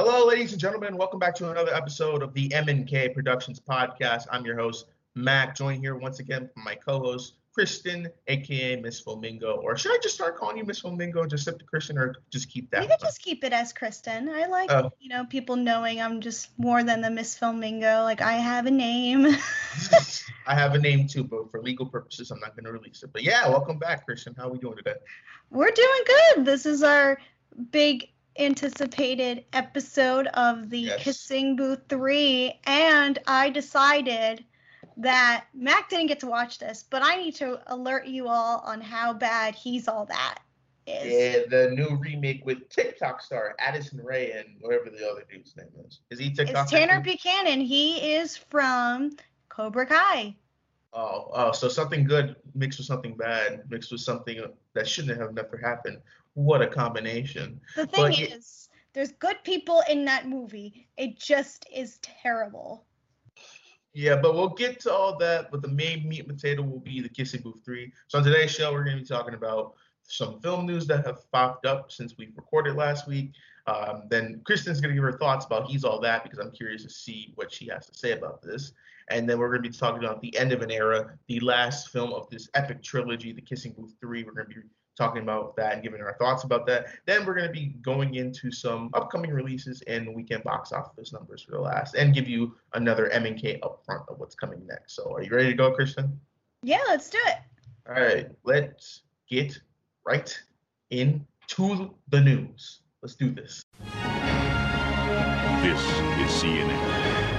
Hello, ladies and gentlemen. Welcome back to another episode of the M&K Productions podcast. I'm your host, Mac, joined here once again from my co-host, Kristen, aka Miss Filmingo. Or should I just start calling you Miss Filmingo, just slip to Kristen, or just keep that? You could just keep it as Kristen. I like, Oh. you know, people knowing I'm just more than the Miss Filmingo. Like I have a name. I have a name too, but for legal purposes, I'm not going to release it. But yeah, welcome back, Kristen. How are we doing today? We're doing good. This is our big anticipated episode of the Yes. Kissing Booth 3 and I decided that Mac didn't get to watch this, but I need to alert you all on how bad He's All That is. Yeah, the new remake with TikTok star Addison Rae and whatever the other dude's name is. Is he TikTok? It's Tanner Buchanan. He is from Cobra Kai. Oh, oh, so something good mixed with something bad, mixed with something that shouldn't have never happened. What a combination. The thing But is, there's good people in that movie. It just is terrible. Yeah, but we'll get to all that. But the main meat and potato will be the Kissing Booth 3. So on today's show, we're going to be talking about some film news that have popped up since we recorded last week. Um, then Kristen's going to give her thoughts about He's All That because I'm curious to see what she has to say about this. And then we're going to be talking about the end of an era, the last film of this epic trilogy, The Kissing Booth 3. We're going to be talking about that and giving our thoughts about that. Then we're going to be going into some upcoming releases and weekend box office numbers for the last, and give you another M and K upfront of what's coming next. So, are you ready to go, Kristen? Yeah, let's do it. All right, let's get right into the news. Let's do this. This is CNN.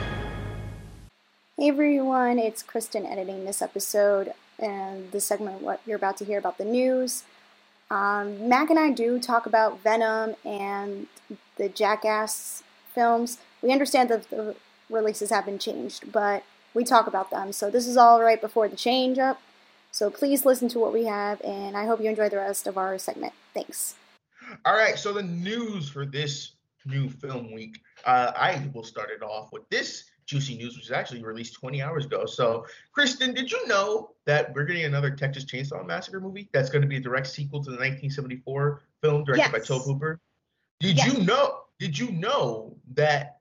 Hey everyone, it's Kristen editing this episode and the segment, what you're about to hear about the news. Um, Mac and I do talk about Venom and the Jackass films. We understand that the releases have been changed, but we talk about them. So this is all right before the change up. So please listen to what we have, and I hope you enjoy the rest of our segment. Thanks. All right, so the news for this new film week, uh, I will start it off with this juicy news, which was actually released 20 hours ago. So, Kristen, did you know that we're getting another Texas Chainsaw Massacre movie that's going to be a direct sequel to the 1974 film directed by Yes. Tobe Hooper? Did Yes. you know? Did you know that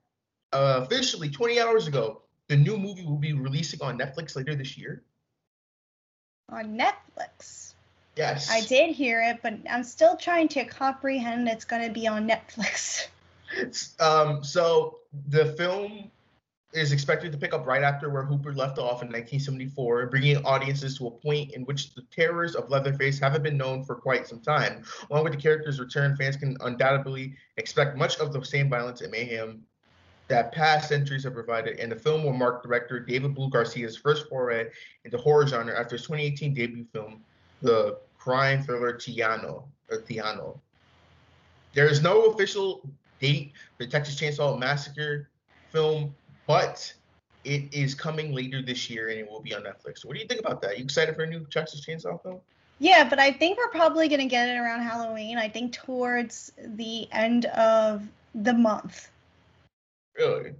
uh, officially 20 hours ago, the new movie will be releasing on Netflix later this year? On Netflix. Yes. I did hear it, but I'm still trying to comprehend it's going to be on Netflix. Um, so the film is expected to pick up right after where Hooper left off in 1974, bringing audiences to a point in which the terrors of Leatherface haven't been known for quite some time. Along with the character's return, fans can undoubtedly expect much of the same violence and mayhem that past centuries have provided, and the film will mark director David Blue Garcia's first foray into horror genre after his 2018 debut film, the crime thriller Tejano, or Tejano. There is no official date for the Texas Chainsaw Massacre film, but it is coming later this year and it will be on Netflix. What do you think about that? You excited for a new Texas Chainsaw film? Yeah, but I think we're probably going to get it around Halloween. I think towards the end of the month. Really?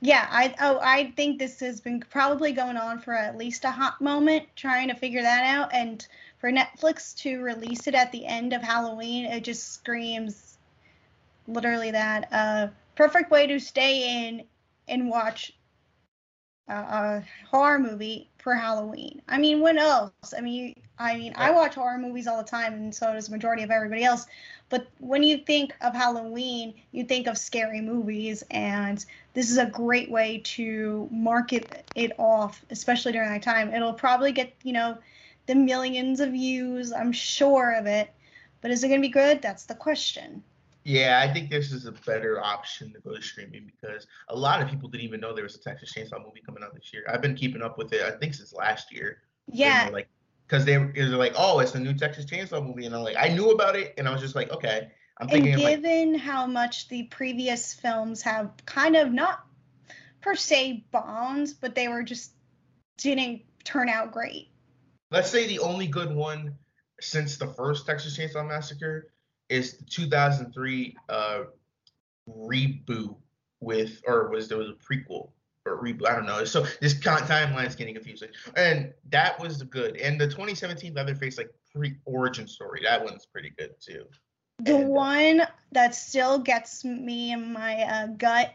Yeah, I oh I think this has been probably going on for at least a hot moment trying to figure that out and for Netflix to release it at the end of Halloween, it just screams literally that uh perfect way to stay in and watch a, a horror movie for Halloween. I mean, when else? I mean, I mean, I watch horror movies all the time, and so does the majority of everybody else. But when you think of Halloween, you think of scary movies, and this is a great way to market it off, especially during that time. It'll probably get, you know, the millions of views, I'm sure of it. But is it going to be good? That's the question. Yeah, I think this is a better option to go to streaming because a lot of people didn't even know there was a Texas Chainsaw movie coming out this year. I've been keeping up with it, I think, since last year. Yeah, like, because they were they're like, oh, it's a new Texas Chainsaw movie, and I'm like, I knew about it, and I was just like, okay. I'm and thinking like, given how much the previous films have kind of not per se bombed, but they were just didn't turn out great. let's say the only good one since the first Texas Chainsaw Massacre is the 2003 uh, reboot with, or was there was a prequel or reboot? I don't know. So this con- timeline is getting confusing, and that was good. And the 2017 Leatherface like pre-origin story, that one's pretty good too. The And, uh, one that still gets me in my uh, gut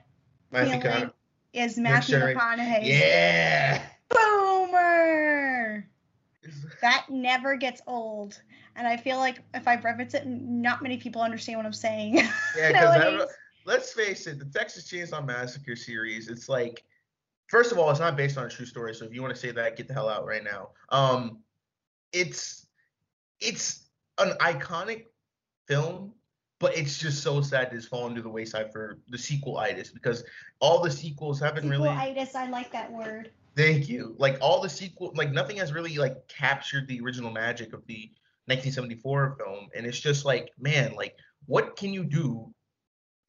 Matthew feeling is Matthew McConaughey. Yeah. Boomer. That never gets old. And I feel like if I reference it, not many people understand what I'm saying. Yeah, because let's face it, the Texas Chainsaw Massacre series, it's like, first of all, it's not based on a true story. So if you want to say that, get the hell out right now. Um, it's it's an iconic film, but it's just so sad that it's fallen to the wayside for the sequelitis because all the sequels haven't really. Sequelitis, I like that word. Thank you. Like all the sequel, like nothing has really like captured the original magic of the 1974 film, and it's just like, man, like what can you do?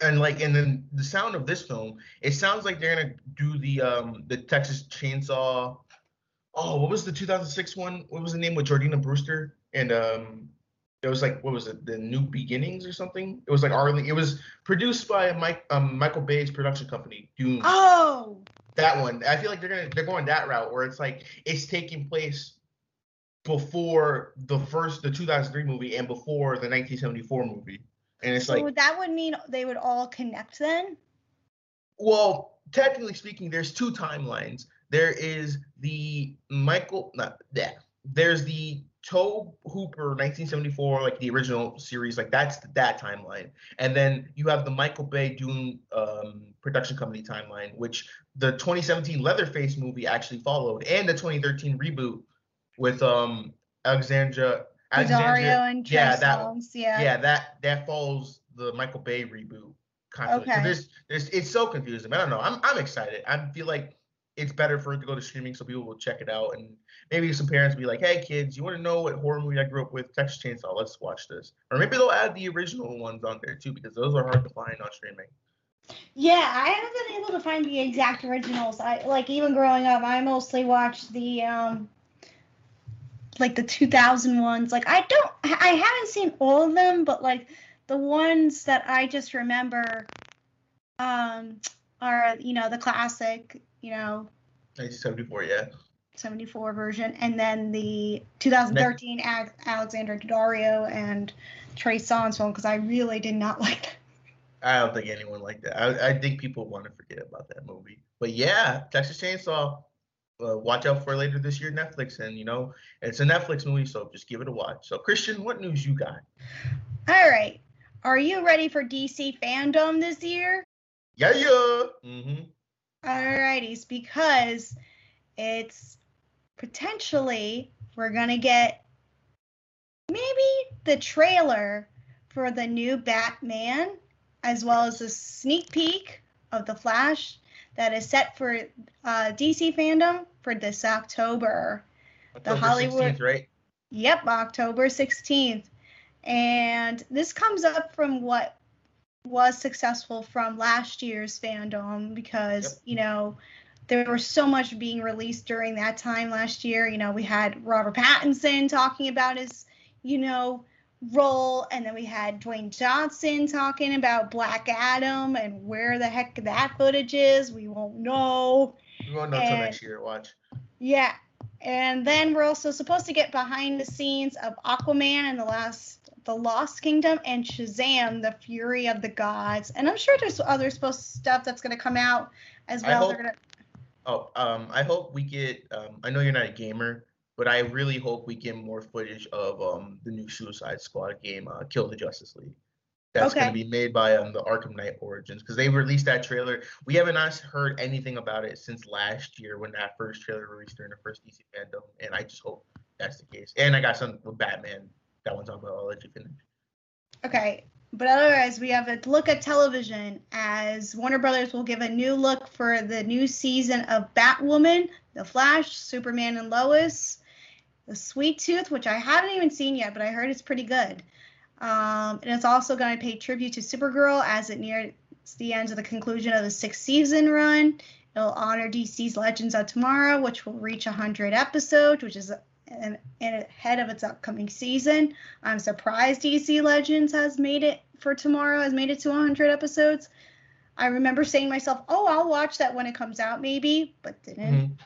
And like, and then the sound of this film, it sounds like they're gonna do the um the Texas Chainsaw. Oh, what was the 2006 one? What was the name with Jordana Brewster? And um, it was like what was it? The New Beginnings or something? It was like Arlie. It was produced by a Mike um Michael Bay's production company, Dune Oh, that one. I feel like they're gonna they're going that route where it's like it's taking place before the first the 2003 movie and before the 1974 movie, and it's so like that would mean they would all connect then? well technically speaking there's two timelines. There is the michael not that there's the Tobe Hooper 1974 like the original series like that's that timeline. And then you have the Michael Bay Dune um, production company timeline which the 2017 Leatherface movie actually followed and the 2013 reboot with um Alexandra Alexandria and yeah, that- yeah. yeah, that that follows the Michael Bay reboot. 'Cause Okay. There's, there's, it's so confusing. I don't know. I'm, I'm excited. I feel like it's better for it to go to streaming so people will check it out and maybe some parents will be like, "Hey, kids, you want to know what horror movie I grew up with? Texas Chainsaw. Let's watch this." Or maybe they'll add the original ones on there too because those are hard to find on streaming. Yeah, I haven't been able to find the exact originals. I like even growing up, I mostly watched the um like the 2000 ones. Like I don't I haven't seen all of them, but like the ones that I just remember um are, you know, the classic, you know, 1974. Yeah. 74 version and then the 2013 Alex- Alexander Daddario and Trey Songz film because I really did not like that. I don't think anyone liked that. I, I think people want to forget about that movie. But yeah, Texas Chainsaw. Uh, watch out for later this year Netflix, and you know it's a Netflix movie, so just give it a watch. So Kristen, what news you got? All right. Are you ready for DC fandom this year? Yeah, yeah. Mm-hmm. Alrighties, because it's potentially we're gonna get maybe the trailer for the new Batman, as well as a sneak peek of the Flash that is set for uh, DC fandom for this October. October Hollywood- 16th, right? Yep, October 16th. And this comes up from what was successful from last year's fandom because, Yep. you know, there was so much being released during that time last year. You know, we had Robert Pattinson talking about his, you know, role, and then we had Dwayne Johnson talking about Black Adam and where the heck that footage is. We won't know. We won't know until next year. Watch. Yeah. And then we're also supposed to get behind the scenes of Aquaman and the last the Lost Kingdom and Shazam, the Fury of the Gods. And I'm sure there's other supposed stuff that's gonna come out as well. hope- gonna Oh, um, I hope we get. Um, I know you're not a gamer, but I really hope we get more footage of um the new Suicide Squad game, uh, Kill the Justice League. That's Okay. going to be made by um the Arkham Knight Origins because they released that trailer. We haven't heard anything about it since last year when that first trailer released during the first DC fandom, and I just hope that's the case. And I got some with Batman. That one's on, but I'll let you finish. Okay. But otherwise, we have a look at television as Warner Brothers will give a new look for the new season of Batwoman, The Flash, Superman and Lois, The Sweet Tooth, which I haven't even seen yet, but I heard it's pretty good. Um, and it's also going to pay tribute to Supergirl as it nears the end of the conclusion of the sixth season run. It'll honor DC's Legends of Tomorrow, which will reach 100 episodes, which is an, an ahead of its upcoming season. I'm surprised DC Legends has made it for tomorrow, has made it to 100 episodes. I remember saying to myself, oh, I'll watch that when it comes out, maybe, but didn't. Mhm.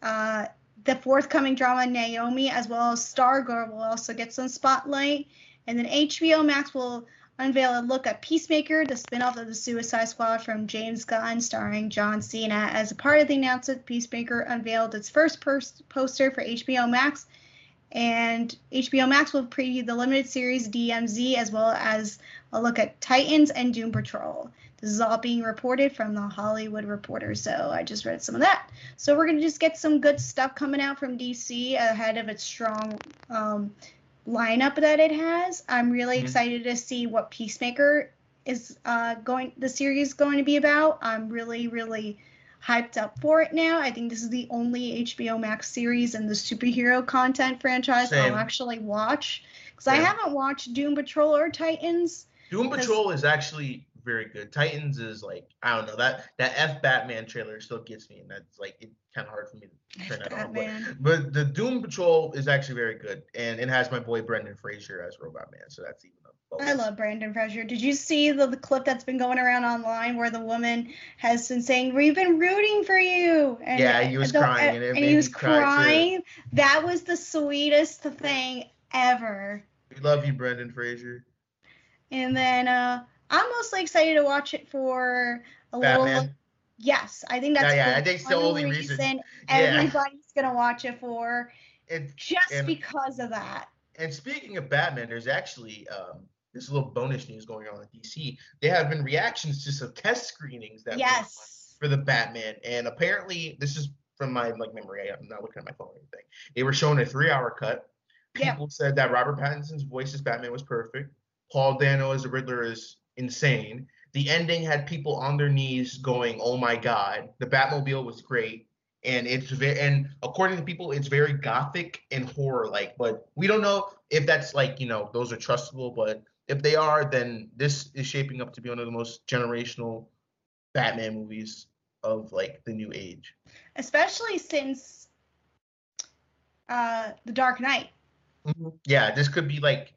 Uh, the forthcoming drama Naomi, as well as Stargirl, will also get some spotlight. And then HBO Max will unveil a look at Peacemaker, the spin-off of the Suicide Squad from James Gunn, starring John Cena. As a part of the announcement, Peacemaker unveiled its first pers- poster for HBO Max, and HBO Max will preview the limited series DMZ as well as a look at Titans and Doom Patrol. This is all being reported from the Hollywood Reporter, so I just read some of that. So we're gonna just get some good stuff coming out from DC ahead of its strong um, lineup that it has. I'm really Mhm. excited to see what Peacemaker is uh, going, the series is going to be about. I'm really, really hyped up for it now. I think this is the only HBO Max series in the superhero content franchise Same. I'll actually watch because I haven't watched Doom Patrol or Titans. Doom Patrol is actually very good. Titans is like I don't know that that F Batman trailer still gets me, and that's like it's kind of hard for me to turn that on. But, Batman. but the Doom Patrol is actually very good, and it has my boy Brendan Fraser as Robot Man, so that's even a. I love Brendan Fraser. Did you see the, the clip that's been going around online where the woman has been saying, "We've been rooting for you"? And Yeah, he was the- crying, and it and made he was crying. That was the sweetest thing ever. We love you, Brendan Fraser. And then uh, I'm mostly excited to watch it for a little. Yes, I think that's Yeah, I think it's the only reason. Yeah. everybody's gonna watch it for, And just And- because of that. and speaking of Batman, there's actually um, this little bonus news going on at DC. There have been reactions to some test screenings that Yes. for the Batman, and apparently this is from my like memory. I'm not looking at my phone or anything. They were showing a three-hour cut. Yeah. People said that Robert Pattinson's voice as Batman was perfect. Paul Dano as the Riddler is insane. The ending had people on their knees going, "Oh my God!" The Batmobile was great, and it's very and according to people, it's very gothic and horror-like. But we don't know if that's like you know those are trustable. But if they are, then this is shaping up to be one of the most generational Batman movies of like the new age. Especially since uh, The Dark Knight. Yeah, this could be like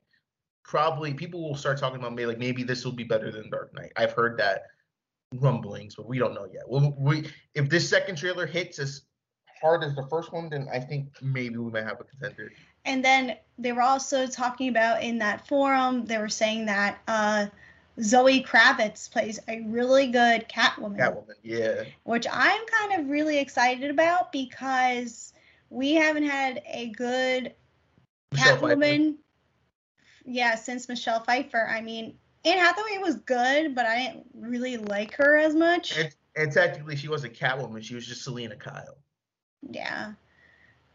probably people will start talking about maybe like maybe this will be better than Dark Knight. I've heard that rumblings, but we don't know yet. Well, we if this second trailer hits as hard as the first one, then I think maybe we might have a contender. And then they were also talking about in that forum, they were saying that uh, Zoe Kravitz plays a really good Catwoman, Catwoman, yeah. which I'm kind of really excited about because we haven't had a good Michelle Pfeiffer. Yeah, since Michelle Pfeiffer. I mean, Anne Hathaway was good, but I didn't really like her as much. And, and technically, she wasn't Catwoman. She was just Selina Kyle. Yeah.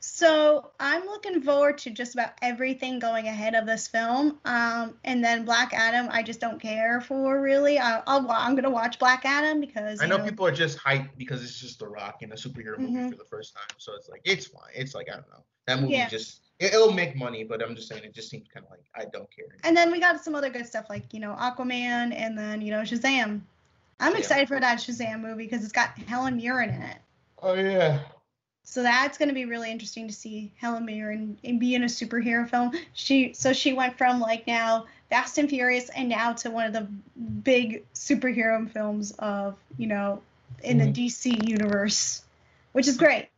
So I'm looking forward to just about everything going ahead of this film. Um, and then Black Adam, I just don't care for really. I, I'll, I'm gonna watch Black Adam because I you know people are just hyped because it's just The Rock in a superhero movie Mhm. for the first time. So it's like it's fine. It's like I don't know. That movie Yeah. just it, it'll make money, but I'm just saying it just seems kind of like I don't care. And then we got some other good stuff like you know Aquaman and then you know Shazam. I'm Yeah. excited for that Shazam movie because it's got Helen Mirren in it. Oh yeah. So that's going to be really interesting to see Helen Mirren and be in a superhero film. She so she went from like now Fast and Furious and now to one of the big superhero films of you know in Mhm. the DC universe, which is great.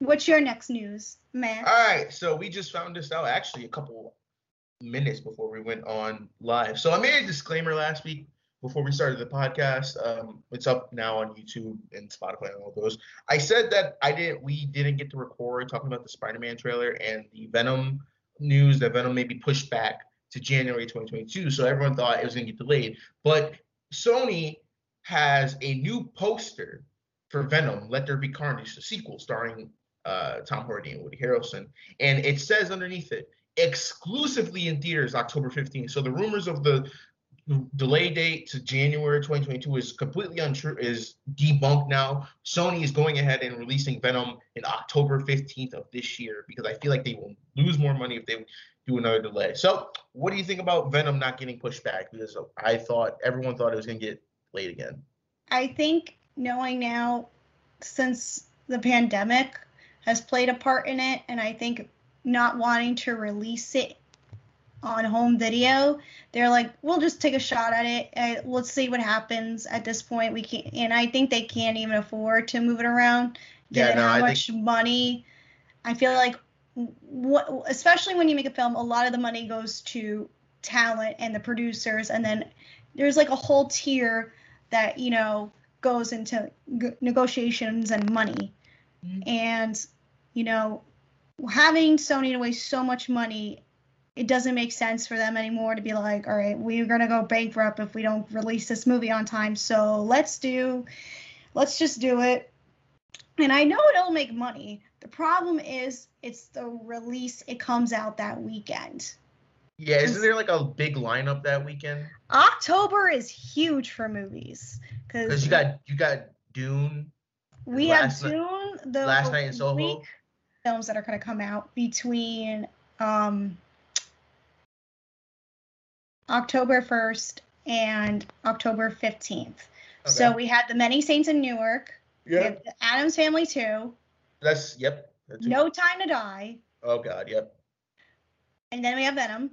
What's your next news, man? All right, so we just found this out actually a couple minutes before we went on live. So I made a disclaimer last week before we started the podcast. Um, it's up now on YouTube and Spotify and all those. I said that I didn't, we didn't get to record talking about the Spider-Man trailer and the Venom news that Venom may be pushed back to January 2022. So everyone thought it was going to get delayed, but Sony has a new poster for Venom, Let There Be Carnage, the sequel starring uh, Tom Hardy and Woody Harrelson, and it says underneath it exclusively in theaters October 15th. So the rumors of the delay date to January 2022 is completely untrue, is debunked now. Sony is going ahead and releasing Venom in October 15th of this year because I feel like they will lose more money if they do another delay. So, what do you think about Venom not getting pushed back? Because I thought everyone thought it was going to get late again. I think knowing now, since the pandemic has played a part in it, and I think not wanting to release it on home video, they're like, we'll just take a shot at it. Uh, let's see what happens. At this point, we can't, and I think they can't even afford to move it around, Yeah, given no, how I much money. I feel like, what, especially when you make a film, a lot of the money goes to talent and the producers, and then there's like a whole tier that you know goes into g- negotiations and money, Mhm. and you know having Sony to waste so much money. It doesn't make sense for them anymore to be like, all right, we're gonna go bankrupt if we don't release this movie on time. So let's do, let's just do it. And I know it'll make money. The problem is it's the release. It comes out that weekend. Yeah, isn't there like a big lineup that weekend? October is huge for movies Because because you got you got Dune we have Dune, the last night in Soho. week films that are going to come out between um, October 1st and October 15th. So we had The Many Saints in Newark. Yeah, The Addams Family 2, that's yep. That's No Time to Die, Oh god, yep. and then we have Venom.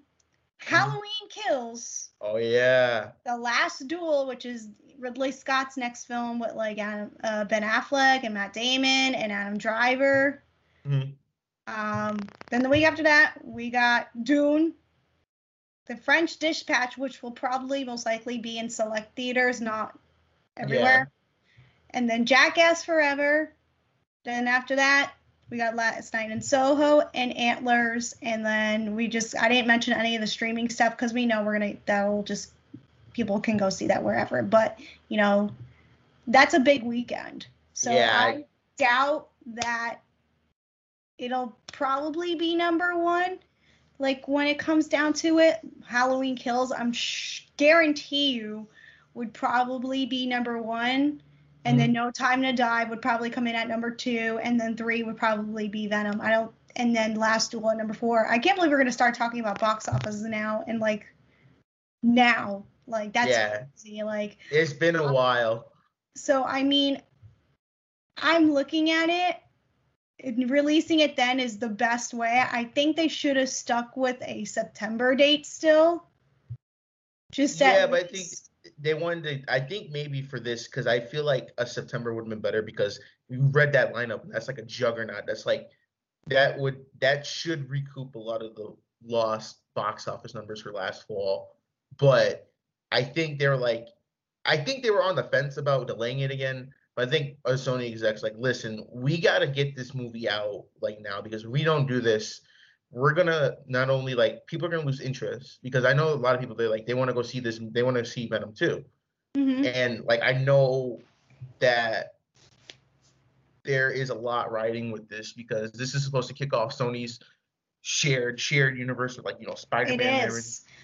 Halloween Kills, Oh yeah. The Last Duel, which is Ridley Scott's next film with like Adam, uh, Ben Affleck and Matt Damon and Adam Driver. Mhm. Um, then the week after that, we got Dune, The French Dispatch, which will probably most likely be in select theaters, not everywhere. And then Jackass Forever. Then after that, we got Last Night in Soho and Antlers. And then we just, I didn't mention any of the streaming stuff because we know we're going to, that'll just, people can go see that wherever. But, you know, that's a big weekend. So Yeah, I, I- doubt that it'll probably be number one. Like when it comes down to it, Halloween Kills, I'm sh- guarantee you would probably be number one. And then mm-hmm. No Time to Die would probably come in at number two, and then three would probably be Venom. I don't, and then Last Duel at number four. I can't believe we're gonna start talking about box offices now, and like now, like that's Yeah. crazy. Like It's been a uh, while. so I mean, I'm looking at it. Releasing it then is the best way. I think they should have stuck with a September date still. Just Yeah, but I think they wanted to, I think maybe for this because I feel like a September would have been better because you read that lineup. That's like a juggernaut. That's like that would that should recoup a lot of the lost box office numbers for last fall. But I think they're like, I think they were on the fence about delaying it again. But I think our Sony execs like, listen, we got to get this movie out like now because if we don't do this, we're gonna not only like people are gonna lose interest because I know a lot of people they like they want to go see this they want to see Venom too Mhm. and like I know that there is a lot riding with this because this is supposed to kick off Sony's shared shared universe with like you know Spider it everything.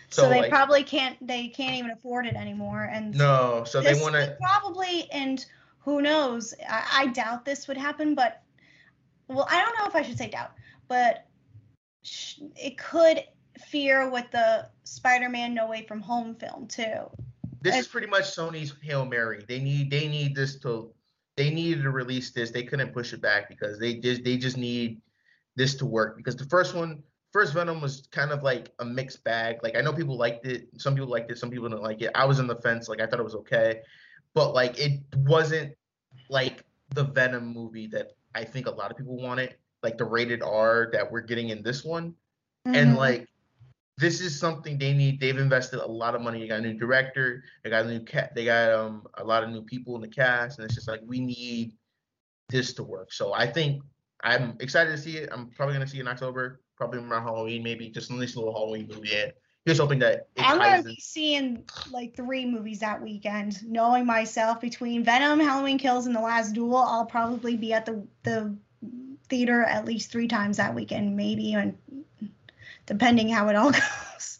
So, So, they like- probably can't. They can't even afford it anymore. And No, so they want to probably and who knows I, I doubt this would happen but well i don't know if i should say doubt but sh- it could fear with the spider-man no way from home film too this I- is pretty much Sony's hail mary. They need they need this to they needed to release this. They couldn't push it back because they just they just need this to work because the first one first Venom was kind of like a mixed bag. Like I know people liked it, some people liked it, some people didn't like it. I was on the fence. Like I thought it was okay, but like it wasn't like the Venom movie that I think a lot of people wanted. Like the rated R that we're getting in this one. And Mhm. like this is something they need. They've invested a lot of money. They got a new director. They got a new cat they got um a lot of new people in the cast. And it's just like we need this to work. So i think i'm excited to see it. I'm probably going to see it in october. Probably around halloween maybe. Just a nice little halloween movie and here's hoping that it i'm gonna be seeing like three movies that weekend. Knowing myself between venom halloween kills and the last duel i'll probably be at the the theater at least three times that weekend maybe even depending how it all goes.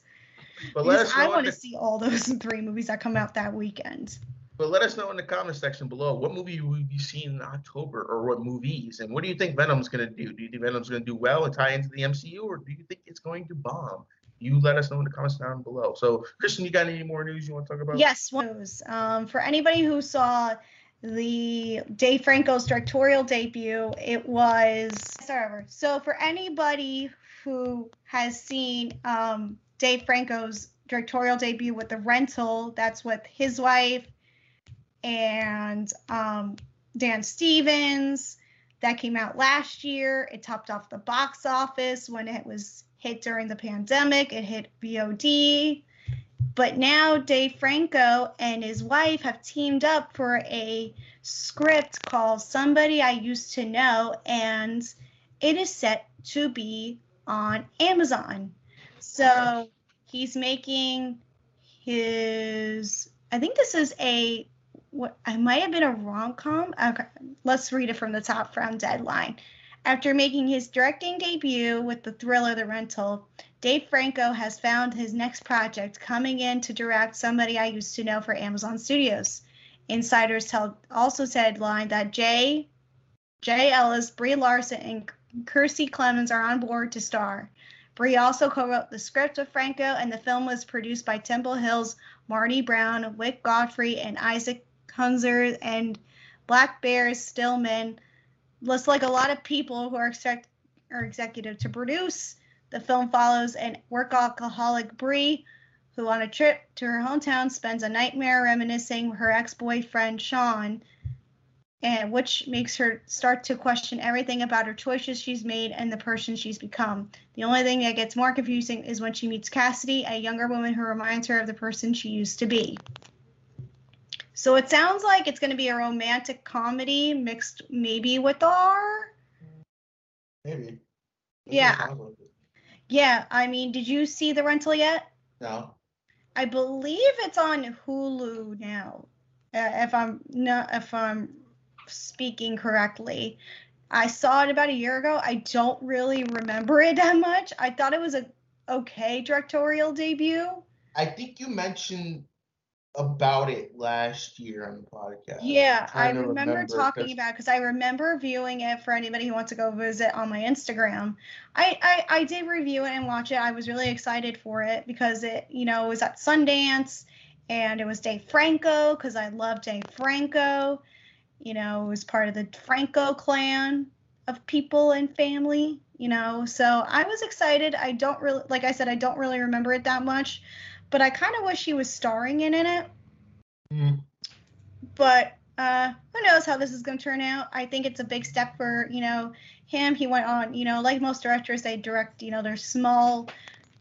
But let Because us I want to see all those three movies that come out that weekend. but let us know in the comment section below what movie will you see in october or what movies and what do you think venom's going to do? Do you think venom's going to do well and tie into the mcu or do you think it's going to bomb you let us know in the comments down below so Kristen you got any more news you want to talk about Yes, one those. Um, for anybody who saw the Dave Franco's directorial debut, it was sorry. So for anybody who has seen um, Dave Franco's directorial debut with The Rental, that's with his wife and um, Dan Stevens. That came out last year. It topped off the box office when it was hit during the pandemic, it hit VOD. But now Dave Franco and his wife have teamed up for a script called Somebody I Used to Know, and it is set to be on Amazon. So he's making his, I think this is a, what I might have been a rom com. Okay, let's read it from the top from Deadline. After making his directing debut with the thriller The Rental, Dave Franco has found his next project coming in to direct somebody I used to know for Amazon Studios. Insiders tell also said line that Jay, Jay Ellis, Brie Larson, and Kiersey Clemons are on board to star. Brie also co-wrote the script with Franco, and the film was produced by Temple Hills, Marty Brown, Wyck Godfrey, and Isaac Hunzer, and Black Bear Stillman looks like a lot of people who are expect are executive to produce. The film follows an workaholic Brie, who on a trip to her hometown spends a nightmare reminiscing her ex-boyfriend Sean, and which makes her start to question everything about her choices she's made and the person she's become. The only thing that gets more confusing is when she meets Cassidy, a younger woman who reminds her of the person she used to be. So it sounds like it's going to be a romantic comedy mixed maybe with R. Maybe. Yeah. Yeah, I mean, did you see the rental yet? No. I believe it's on Hulu now. Uh, if I'm not if I'm speaking correctly. I saw it about a year ago. I don't really remember it that much. I thought it was a okay directorial debut. I think you mentioned about it last year on the podcast. Yeah, I to remember, talking 'cause- about because I remember viewing it for anybody who wants to go visit on my Instagram. I, I I did review it and watch it. I was really excited for it because it you know it was at Sundance and it was Dave Franco because I love Dave Franco. You know, it was part of the Franco clan of people and family. You know, so I was excited. I don't really like I said I don't really remember it that much, but I kind of wish he was starring in in it Mm, but uh, who knows how this is going to turn out? I think it's a big step for you know him. He went on, you know, like most directors, they direct you know their small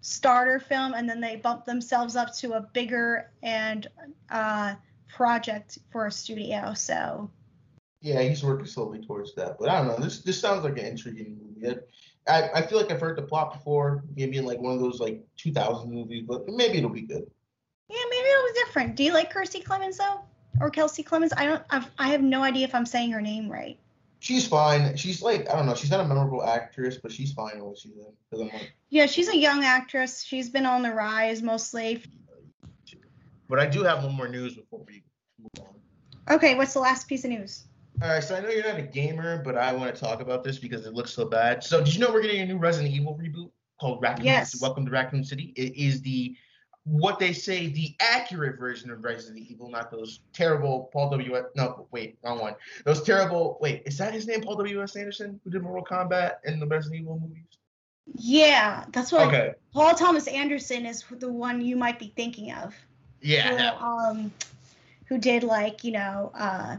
starter film and then they bump themselves up to a bigger and uh, project for a studio. So Yeah, he's working slowly towards that. But I don't know. This this sounds like an intriguing movie. I, I feel like I've heard the plot before, maybe in like one of those like 2000 movies, but maybe it'll be good. yeah, maybe it was different. Do you like Kirsty Clemens though, or Kelsey Clemens? I don't. I've, I have no idea if I'm saying her name right. She's fine. She's like I don't know. She's not a memorable actress, but she's fine in what she's in. Like, Yeah, she's a young actress. She's been on the rise mostly. but I do have one more news before we move on. Okay, what's the last piece of news? All right, so I know you're not a gamer, but I want to talk about this because it looks so bad. So, did you know we're getting a new Resident Evil reboot called Raccoon? Yes. Welcome to Raccoon City. It is the what they say the accurate version of Resident Evil, not those terrible Paul W. No, wait, wrong one. Those terrible. Wait, is that his name? Paul W. S. Anderson, who did Mortal Kombat and the Resident Evil movies? Yeah, that's what Okay. Paul Thomas Anderson is the one you might be thinking of. Yeah. Who, um, who did like you know uh,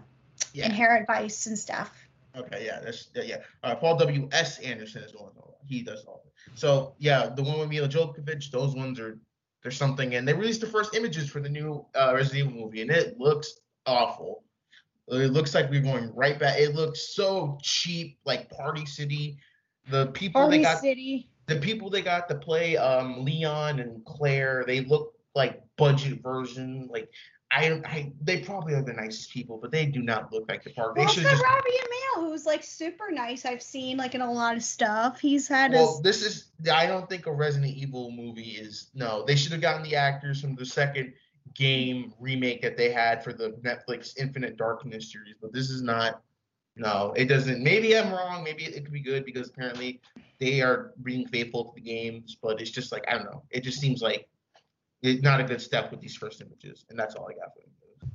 Yeah. Inherent Vice and stuff. Okay, yeah, that's yeah, yeah. Uh, Paul W. S. Anderson is the one. He does all. of it. So yeah, the one with Milla Jovovich, those ones are there's something. And they released the first images for the new uh, Resident Evil movie, and it looks awful. It looks like we're going right back. It looks so cheap, like Party City. The people they Party got, City. the people they got to play um, Leon and Claire, they look like budget version. Like I, I, they probably are the nicest people, but they do not look like the part. They Well, should also just Robbie Amell, who's like super nice. I've seen like in a lot of stuff. He's had a Well, his this is. I don't think a Resident Evil movie is. No, they should have gotten the actors from the second game remake that they had for the Netflix Infinite Darkness series. But this is not. No, it doesn't. Maybe I'm wrong. Maybe it could be good because apparently they are being faithful to the games. But it's just like I don't know. It just seems like it's not a good step with these first images, and that's all I got for them.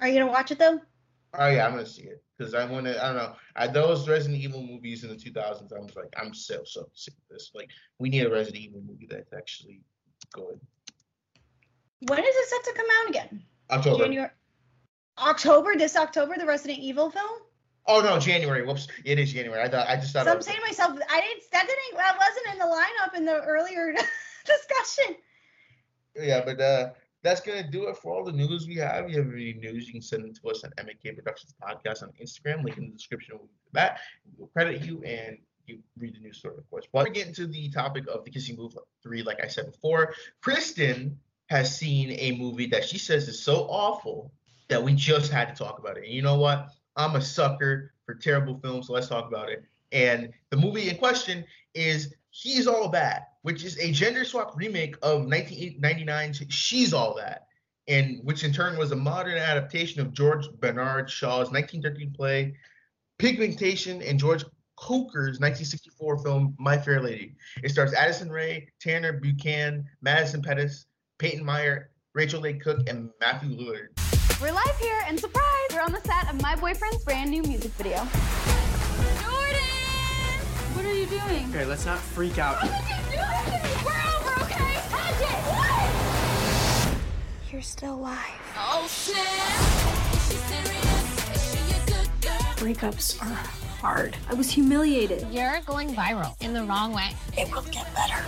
Are you gonna watch it though? Oh yeah, I'm gonna see it because I want to. I don't know. I, those Resident Evil movies in the 2000s, I was like, I'm so so sick of this. Like, we need a Resident Evil movie that's actually good. When is it set to come out again? October. January. October. This October, the Resident Evil film. Oh no, January. Whoops, it is January. I thought I just thought. So I'm saying to myself, I didn't. That didn't. That wasn't in the lineup in the earlier discussion. yeah, but uh, that's gonna do it for all the news we have. If you have any news, you can send them to us on MK Productions Podcast on Instagram. Link in the description of that. We'll credit you and you read the news story, of course. But we get into the topic of the Kissing Booth three, like I said before, Kristen has seen a movie that she says is so awful that we just had to talk about it. And you know what? I'm a sucker for terrible films, so let's talk about it. And the movie in question is He's All That, which is a gender swap remake of 1999's She's All That, and which in turn was a modern adaptation of George Bernard Shaw's 1913 play Pigmentation and George Cukor's 1964 film My Fair Lady. It stars Addison Rae, Tanner Buchanan, Madison Pettis, Peyton Meyer, Rachel Leigh Cook, and Matthew Lillard. We're live here, and surprise, we're on the set of my boyfriend's brand new music video. Jordan! What are you doing? Okay, let's not freak out. What did you do? We're over, okay? Touch it! What? You're still alive. Oh, snap! Is she serious? Is she a good girl? Breakups are hard. I was humiliated. You're going viral in the wrong way. It will get better.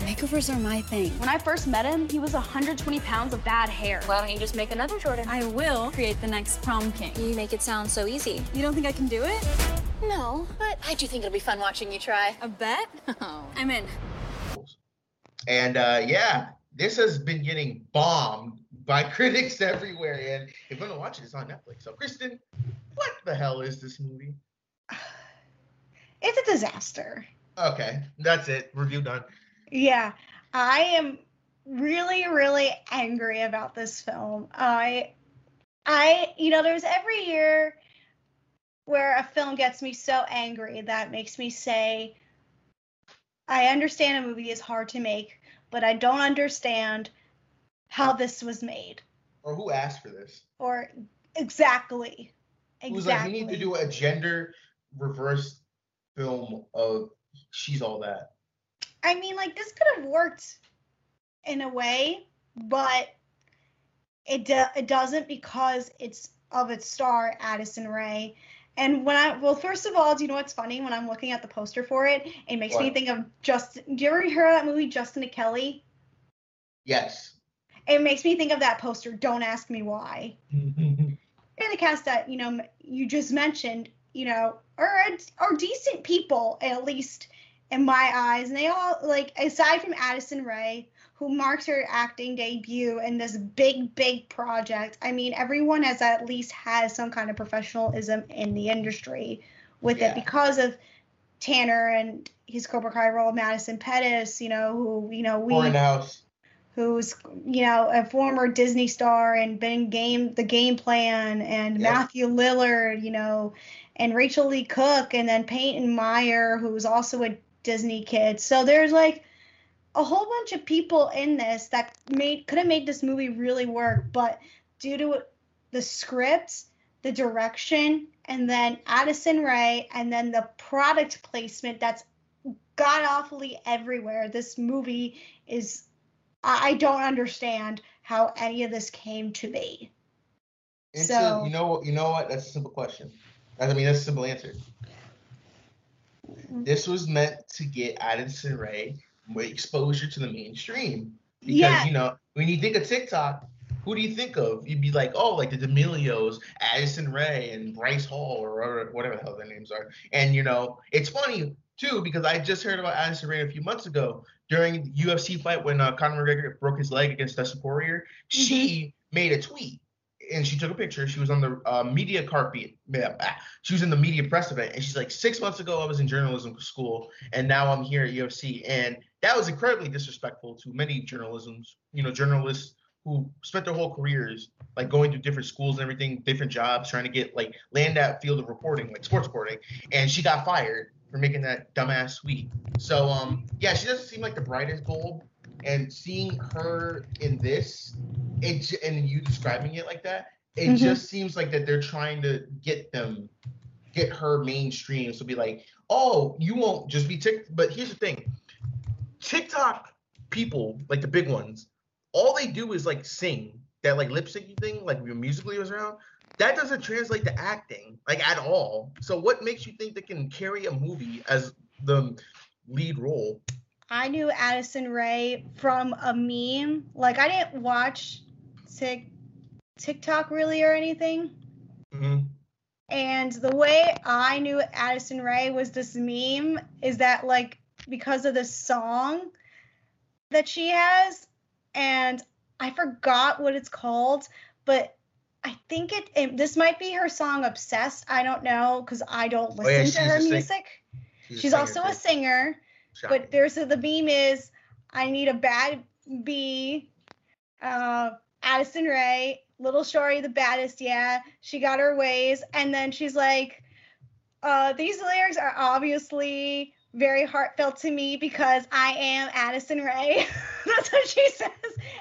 Makeovers are my thing. When I first met him, he was 120 pounds of bad hair. Why don't you just make another Jordan? I will create the next prom king. You make it sound so easy. You don't think I can do it? No, but I do think it'll be fun watching you try. A bet? Oh. I'm in. And uh, yeah, this has been getting bombed by critics everywhere. And if you're gonna watch it, it's on Netflix. So, Kristen, what the hell is this movie? It's a disaster. Okay, that's it. Review done. Yeah, I am really, really angry about this film. I, I, you know, there's every year where a film gets me so angry that makes me say, I understand a movie is hard to make, but I don't understand how this was made. Or who asked for this? Or exactly. exactly. Who's like, we need to do a gender reverse film of She's All That. I mean, like this could have worked in a way, but it do- it doesn't because it's of its star Addison Rae. And when I well, first of all, do you know what's funny? When I'm looking at the poster for it, it makes me think of Justin. Do you ever hear of that movie Justin and Kelly? Yes. It makes me think of that poster. Don't ask me why. And the cast that you know you just mentioned, you know, are are decent people at least in my eyes, and they all like aside from Addison Rae, who marks her acting debut in this big big project. I mean, everyone has at least has some kind of professionalism in the industry with Yeah. it because of Tanner and his Cobra Kai role, Madison Pettis, you know, who you know we Four in the house. who's you know a former Disney star and been game the game plan and Yep. Matthew Lillard, you know, and Rachel Leigh Cook and then Peyton Meyer, who's also a Disney kid. So there's like a whole bunch of people in this that made could have made this movie really work, but due to the script, the direction, and then Addison Rae, and then the product placement that's god awfully everywhere. This movie is I don't understand how any of this came to be. It's So- a, you know what you know what? That's a simple question. I mean that's a simple answer. Mm. This was meant to get Addison Rae exposure to the mainstream. Because Yeah. you know, when you think of TikTok, who do you think of? You'd be like, oh, like the D'Amelios, Addison Rae, and Bryce Hall, or whatever, whatever the hell their names are. And you know, it's funny too because I just heard about Addison Rae a few months ago during the UFC fight when uh, Conor McGregor broke his leg against Dustin Poirier. She made a tweet and she took a picture. She was on the uh, media carpet. ah, She was in the media press event, and she's like, six months ago, I was in journalism school, and now I'm here at UFC. And that was incredibly disrespectful to many journalisms, you know, journalists who spent their whole careers like going through different schools and everything, different jobs, trying to get like land that field of reporting, like sports reporting. And she got fired for making that dumbass tweet. So um, yeah, she doesn't seem like the brightest bulb. And seeing her in this, it and you describing it like that, it Mhm. just seems like that they're trying to get them, get her mainstream. So be like, oh, you won't just be tick. But here's the thing, TikTok people, like the big ones, all they do is like sing that like lip syncing thing, like when musical.ly was around. that doesn't translate to acting like at all. So what makes you think they can carry a movie as the lead role? I knew Addison Rae from a meme. Like I didn't watch Tik TikTok really or anything. hmm And the way I knew Addison Rae was this meme is that like because of the song that she has, and I forgot what it's called, but I think it, it this might be her song "Obsessed." I don't know because I don't listen Oh, yeah, to her a music. She's, She's singer, also a singer, Shocking. but there's a, the beam is I need a bad bee, uh, Addison Rae, little shorty, the baddest, yeah. She got her ways, and then she's like, uh, these lyrics are obviously very heartfelt to me because I am Addison Rae. That's what she says.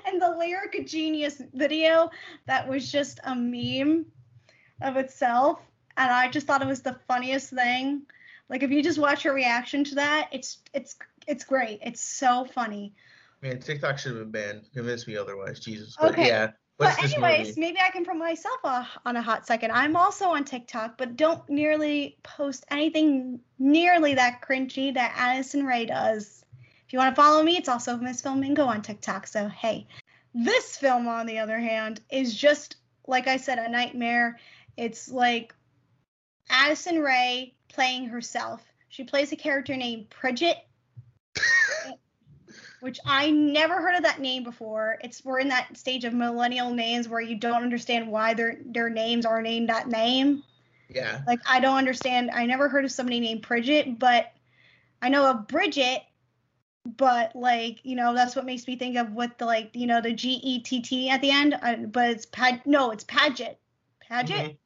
And the lyric genius video that was just a meme of itself, and I just thought it was the funniest thing. Like if you just watch her reaction to that, it's it's it's great. It's so funny. Man, TikTok should have been banned. Convince me otherwise, Jesus. But Okay. yeah, but anyways, movie? maybe I can promote myself a, on a hot second. I'm also on TikTok, but don't nearly post anything nearly that cringy that Addison Rae does. If you want to follow me, it's also Miss Filmingo on TikTok. So hey, this film on the other hand is just like I said, a nightmare. It's like Addison Rae playing herself. She plays a character named Bridget which I never heard of that name before. It's we're in that stage of millennial names where you don't understand why their their names are named that name. Yeah. Like I don't understand. I never heard of somebody named Bridget, but I know of Bridget. But like you know, that's what makes me think of what the like you know the G E T T at the end. Uh, but it's pad no, it's Padgett, Padgett. Mhm.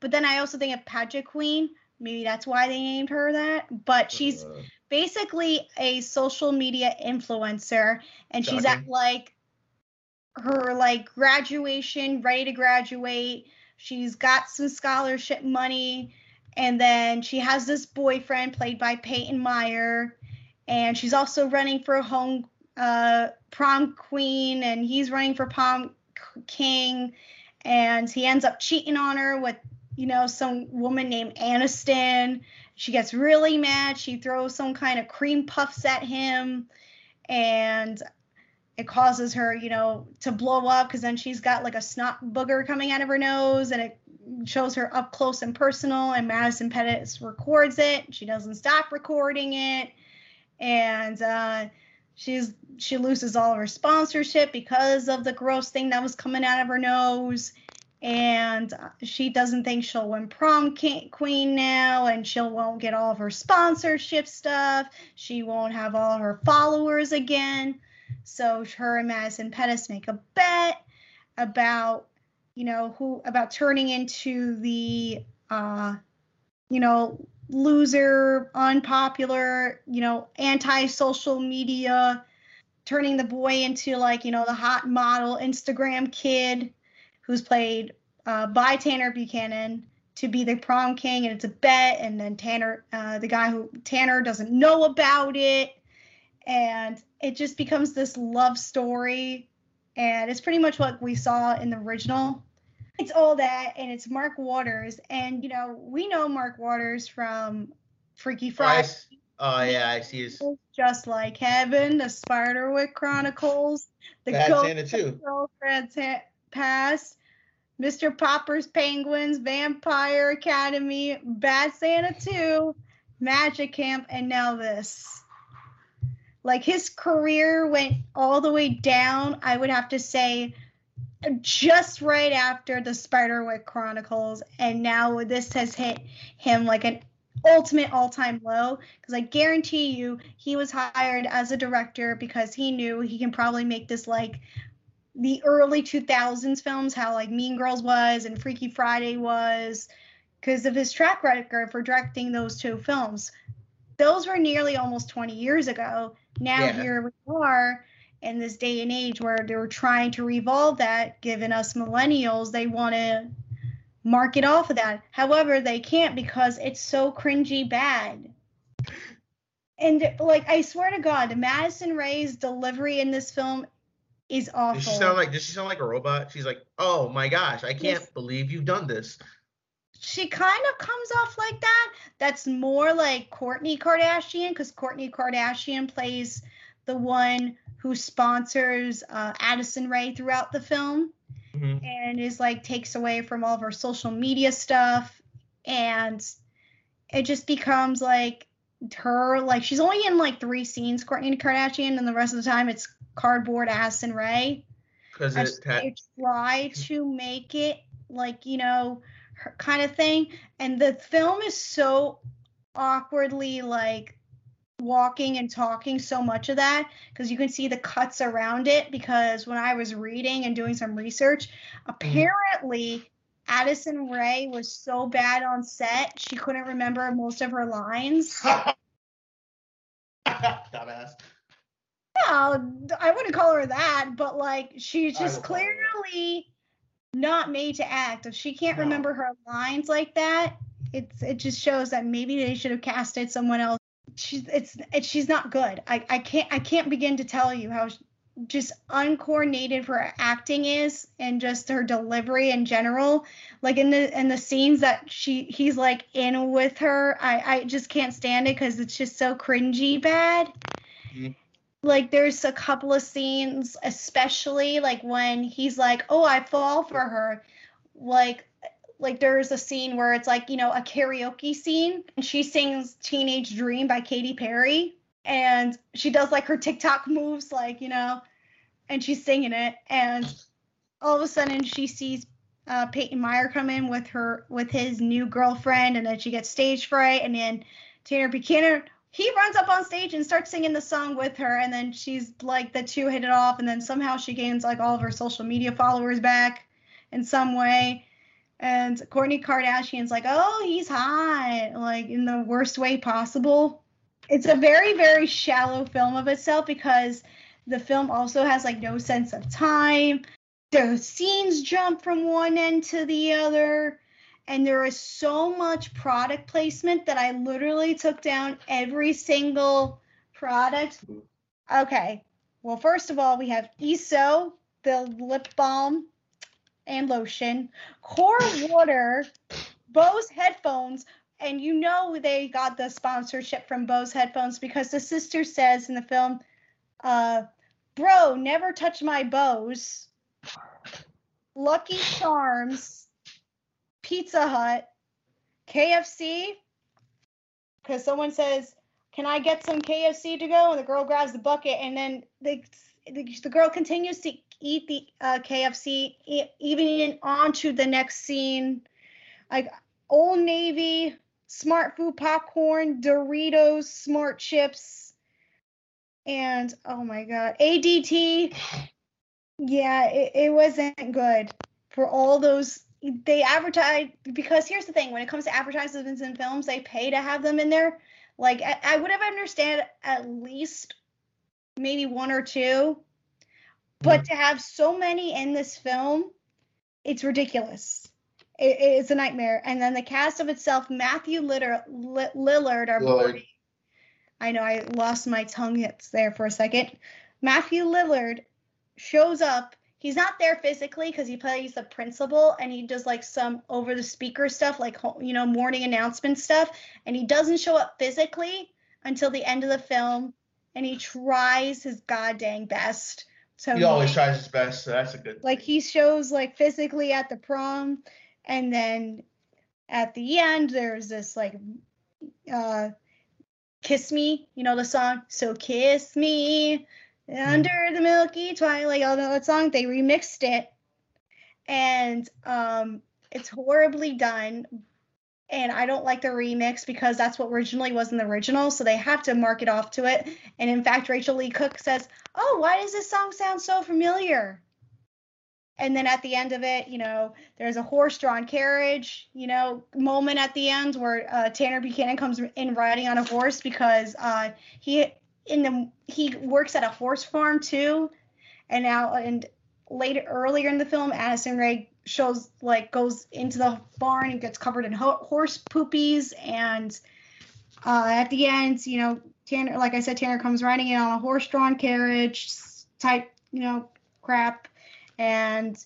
But then I also think of Paget Queen. Maybe that's why they named her that. But she's Uh, basically a social media influencer and she's at like her like graduation ready to graduate she's got some scholarship money and then she has this boyfriend played by peyton meyer and she's also running for home uh, prom queen and he's running for prom king and he ends up cheating on her with you know some woman named aniston she gets really mad. She throws some kind of cream puffs at him, and it causes her, you know, to blow up because then she's got like a snot booger coming out of her nose, and it shows her up close and personal. And Madison Pettis records it. She doesn't stop recording it, and uh, she's she loses all of her sponsorship because of the gross thing that was coming out of her nose and she doesn't think she'll win prom queen now and she won't get all of her sponsorship stuff. She won't have all her followers again. So her and madison pettis make a bet about you know who about turning into the uh you know loser unpopular you know anti-social media turning the boy into like you know the hot model instagram kid who's played uh, by Tanner Buchanan to be the prom king, and it's a bet. And then Tanner, uh, the guy who Tanner doesn't know about it, and it just becomes this love story. And it's pretty much what we saw in the original. It's all that, and it's Mark Waters, and you know we know Mark Waters from Freaky Oh, Friday, oh yeah, I see his just like Heaven, the Spiderwick Chronicles, the Bad Ghost Santa too. Girlfriend's ha- Past, Mr. Popper's Penguins, Vampire Academy, Bad Santa 2, Magic Camp, and now this. Like his career went all the way down, I would have to say, just right after the Spiderwick Chronicles, and now this has hit him like an ultimate all-time low because I guarantee you he was hired as a director because he knew he can probably make this like the early 2000s films how like Mean Girls was and Freaky Friday was because of his track record for directing those two films. Those were nearly almost 20 years ago. Now Yeah. here we are in this day and age where they're trying to revolve that given us millennials they want to mark it off of that. However, they can't because it's so cringy bad. And like I swear to God, Madison Ray's delivery in this film is awful. Does she sound like? Does she sound like a robot? She's like, oh my gosh, I can't Yes. believe you've done this. she kind of comes off like that. That's more like Kourtney Kardashian because Kourtney Kardashian plays the one who sponsors uh, Addison Rae throughout the film Mhm. and is like takes away from all of her social media stuff and it just becomes like her like she's only in like three scenes Kourtney Kardashian and the rest of the time it's cardboard ass and Ray. Because it they try to make it like you know her kind of thing. And the film is so awkwardly like walking and talking so much of that because you can see the cuts around it because when i was reading and doing some research mm-hmm. apparently addison rae was so bad on set she couldn't remember most of her lines. Dumbass. No, I wouldn't call her that, but like she's just will call her that. clearly not made to act. If she can't No. remember her lines like that, it's it just shows that maybe they should have casted someone else. She's it's, it's she's not good. I I can't I can't begin to tell you how sh- just uncoordinated her acting is and just her delivery in general like in the in the scenes that she he's like in with her i i just can't stand it because it's just so cringy bad Mhm. Like there's a couple of scenes especially like when he's like oh i fall for her. Like like there's a scene where it's like you know a karaoke scene and she sings teenage dream by Katy Perry and she does like her TikTok moves like you know and she's singing it and all of a sudden she sees uh, Peyton Meyer come in with her with his new girlfriend and then she gets stage fright and then Tanner Buchanan he runs up on stage and starts singing the song with her and then she's like the two hit it off and then somehow she gains like all of her social media followers back in some way and Kourtney Kardashian's like, oh, he's hot, like in the worst way possible. It's a very, very shallow film of itself because the film also has like no sense of time. The scenes jump from one end to the other, and there is so much product placement that I literally took down every single product. Okay, well, first of all, we have EOS, the lip balm and lotion, core water, Bose headphones, and you know they got the sponsorship from Bose headphones because the sister says in the film, uh, bro, never touch my Bose. Lucky Charms, Pizza Hut, KFC, because someone says, Can I get some KFC to go? And the girl grabs the bucket, and then the, the, the girl continues to eat the uh, KFC, e- even onto the next scene. Like Old Navy, Smart Food popcorn, Doritos, Smart Chips, and oh my god, ADT. Yeah, it, it wasn't good for all those. They advertise because here's the thing: when it comes to advertisements in films, they pay to have them in there. Like I, I would have understand at least maybe one or two, but hmm. to have so many in this film, it's ridiculous. It, it's a nightmare. And then the cast of itself: Matthew Litter, Li- Lillard, Lillard. I know I lost my tongue hits there for a second. Matthew Lillard shows up. He's not there physically because he plays the principal and he does like some over the speaker stuff, like you know morning announcement stuff. And he doesn't show up physically until the end of the film, and he tries his goddamn best. So He always tries his best, so that's a good. like thing. he shows like physically at the prom and then at the end there's this like uh kiss me you know the song so kiss me under the milky twilight all that song they remixed it and um it's horribly done and I don't like the remix because that's what originally was in the original, so they have to mark it off to it. And in fact, Rachel Leigh Cook says, "Oh, why does this song sound so familiar?" And then at the end of it, you know, there's a horse-drawn carriage, you know, moment at the end where uh, Tanner Buchanan comes in riding on a horse because uh, he in the he works at a horse farm too, and now and later earlier in the film, Addison Rae shows like goes into the barn and gets covered in ho- horse poopies and uh, at the end you know tanner like i said tanner comes riding in on a horse-drawn carriage type you know crap, and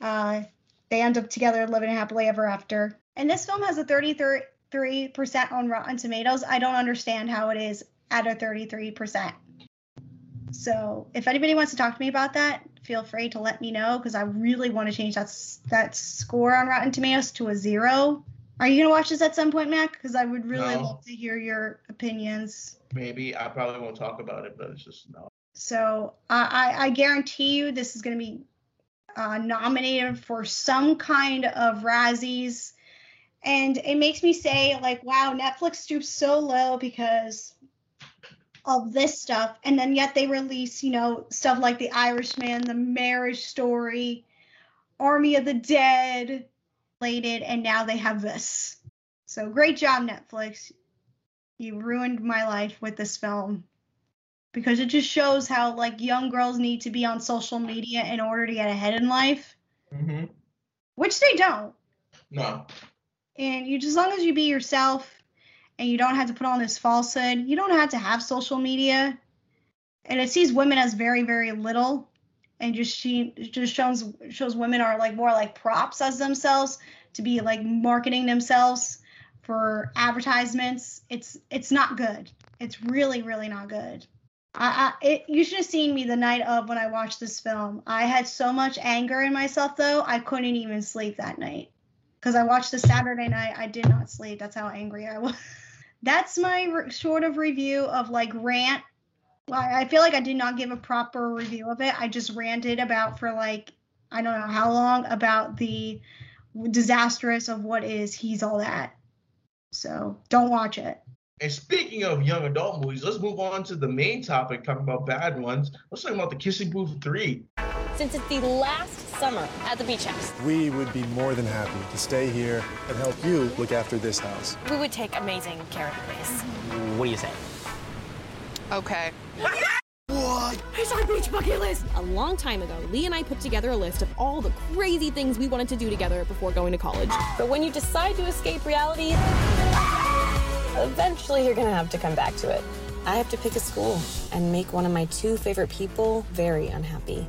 uh, they end up together living happily ever after. And this film has a 33% on Rotten Tomatoes. I don't understand how it is at a 33%. So if anybody wants to talk to me about that, feel free to let me know because I really want to change that that score on Rotten Tomatoes to a zero. Are you gonna watch this at some point, Mac? Because I would really No. love to hear your opinions. Maybe I probably won't talk about it, but it's just no. So I, I, I guarantee you this is going to be uh, nominated for some kind of Razzies. And it makes me say, like, wow, Netflix stoops so low because of this stuff. And then yet they release, you know, stuff like The Irishman, The Marriage Story, Army of the Dead, related, and now they have this. So great job, Netflix. You ruined my life with this film because it just shows how like young girls need to be on social media in order to get ahead in life, hmm which they don't. No. And you just as long as you be yourself and you don't have to put on this falsehood, you don't have to have social media. And it sees women as very, very little and just she just shows shows women are like more like props as themselves to be like marketing themselves for advertisements. It's it's not good. It's really, really not good. I, I it, you should have seen me the night of when I watched this film. I had so much anger in myself though, I couldn't even sleep that night. Because I watched the Saturday night, I did not sleep. That's how angry I was. That's my re- sort of review of like rant. I, feel like I did not give a proper review of it. I just ranted about for like I don't know how long about the disastrous of what is he's all that. So don't watch it. And speaking of young adult movies, let's move on to the main topic, talking about bad ones. Let's talk about the Kissing Booth 3. Since it's the last summer at the beach house, We would be more than happy to stay here and help you look after this house. we would take amazing care of the place. What do you say? Okay. What? Here's our beach bucket list. A long time ago, Lee and I put together a list of all the crazy things we wanted to do together before going to college. But when you decide to escape reality, eventually you're gonna have to come back to it. I have to pick a school and make one of my two favorite people very unhappy.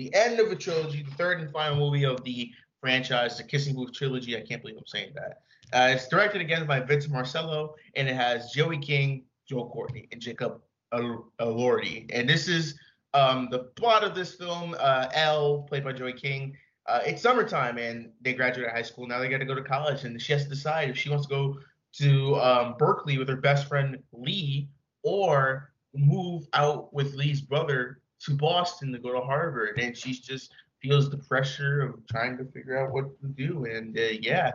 The end of a trilogy, the third and final movie of the franchise, the Kissing Booth trilogy. I can't believe I'm saying that. Uh, it's directed again by Vincent Marcello, and it has Joey King, Joel Courtney, and Jacob Elordi. And this is um, the plot of this film. Uh, Elle, played by Joey King. Uh, it's summertime, and they graduate high school. Now they got to go to college, and she has to decide if she wants to go to um, Berkeley with her best friend Lee, or move out with Lee's brother to Boston to go to Harvard. And she just feels the pressure of trying to figure out what to do. And uh, yeah,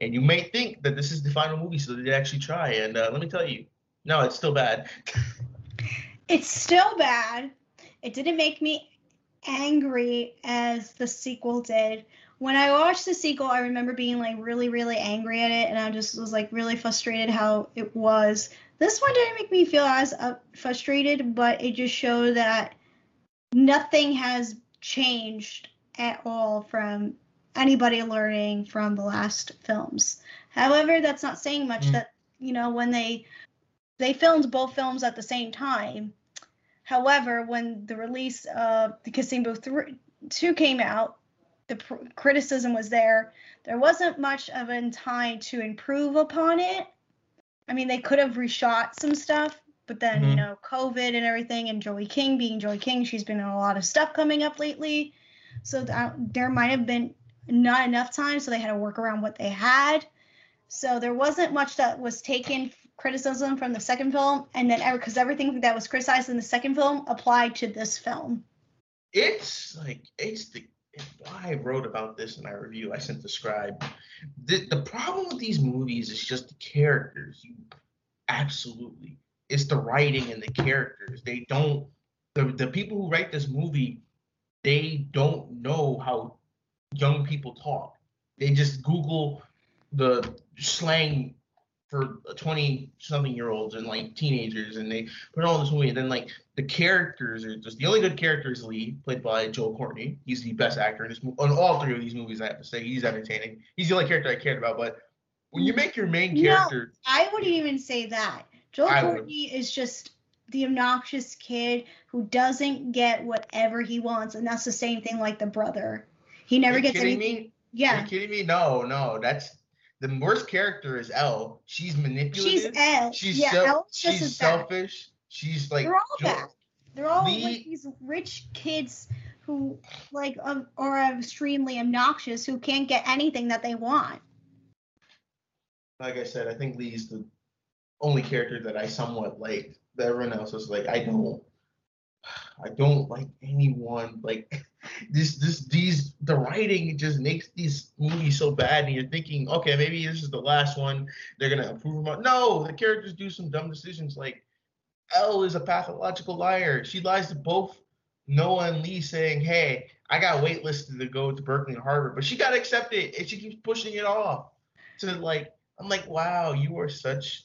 and you may think that this is the final movie, so they actually try. And uh, let me tell you, no, it's still bad. It's still bad. It didn't make me angry as the sequel did. When I watched the sequel, I remember being like really, really angry at it, and I just was like really frustrated how it was. This one didn't make me feel as uh, frustrated, but it just showed that nothing has changed at all from anybody learning from the last films. However, that's not saying much. Mm. That you know when they they filmed both films at the same time. However, when the release of The Kissing Booth 3, 2 came out, the pr- criticism was there. There wasn't much of a time to improve upon it. I mean, they could have reshot some stuff, but then, you Mhm. know, COVID and everything, and Joey King being Joey King, she's been in a lot of stuff coming up lately. So th- there might have been not enough time, so they had to work around what they had. So there wasn't much that was taken criticism from the second film, and then because everything that was criticized in the second film applied to this film. it's like it's the I wrote about this in my review. I sent to Scribe. The the problem with these movies is just the characters. You absolutely. It's the writing and the characters. They don't the the people who write this movie, they don't know how young people talk. They just Google the slang for 20 something year olds and like teenagers and they put it all this movie and then like the characters are just the only good character is Lee, played by Joel Courtney. He's the best actor in this movie. On all three of these movies, I have to say, he's entertaining. He's the only character I cared about. But when you mm, make your main No. character, I wouldn't even say that. Joel I would. Courtney is just the obnoxious kid who doesn't get whatever he wants, and that's the same thing like the brother. He never Are you gets kidding anything. me? Are Yeah, you kidding me? No, no. That's the worst character is Elle. She's manipulative. she's Elle. She's yeah, self- Elle's just she's as bad. selfish. She's like They're all jo- bad. They're all Lee- like these rich kids who like um, are extremely obnoxious who can't get anything that they want. like I said, I think Lee's the only character that I somewhat liked. But everyone else was like, I don't, I don't like anyone. Like this, this, these, the writing just makes these movies so bad, and you're thinking, okay, maybe this is the last one. They're gonna approve them. No, the characters do some dumb decisions. Like Elle is a pathological liar. She lies to both Noah and Lee, saying, "Hey, I got waitlisted to go to Berkeley and Harvard," but she got accepted, and she keeps pushing it off. To like, I'm like, wow, you are such.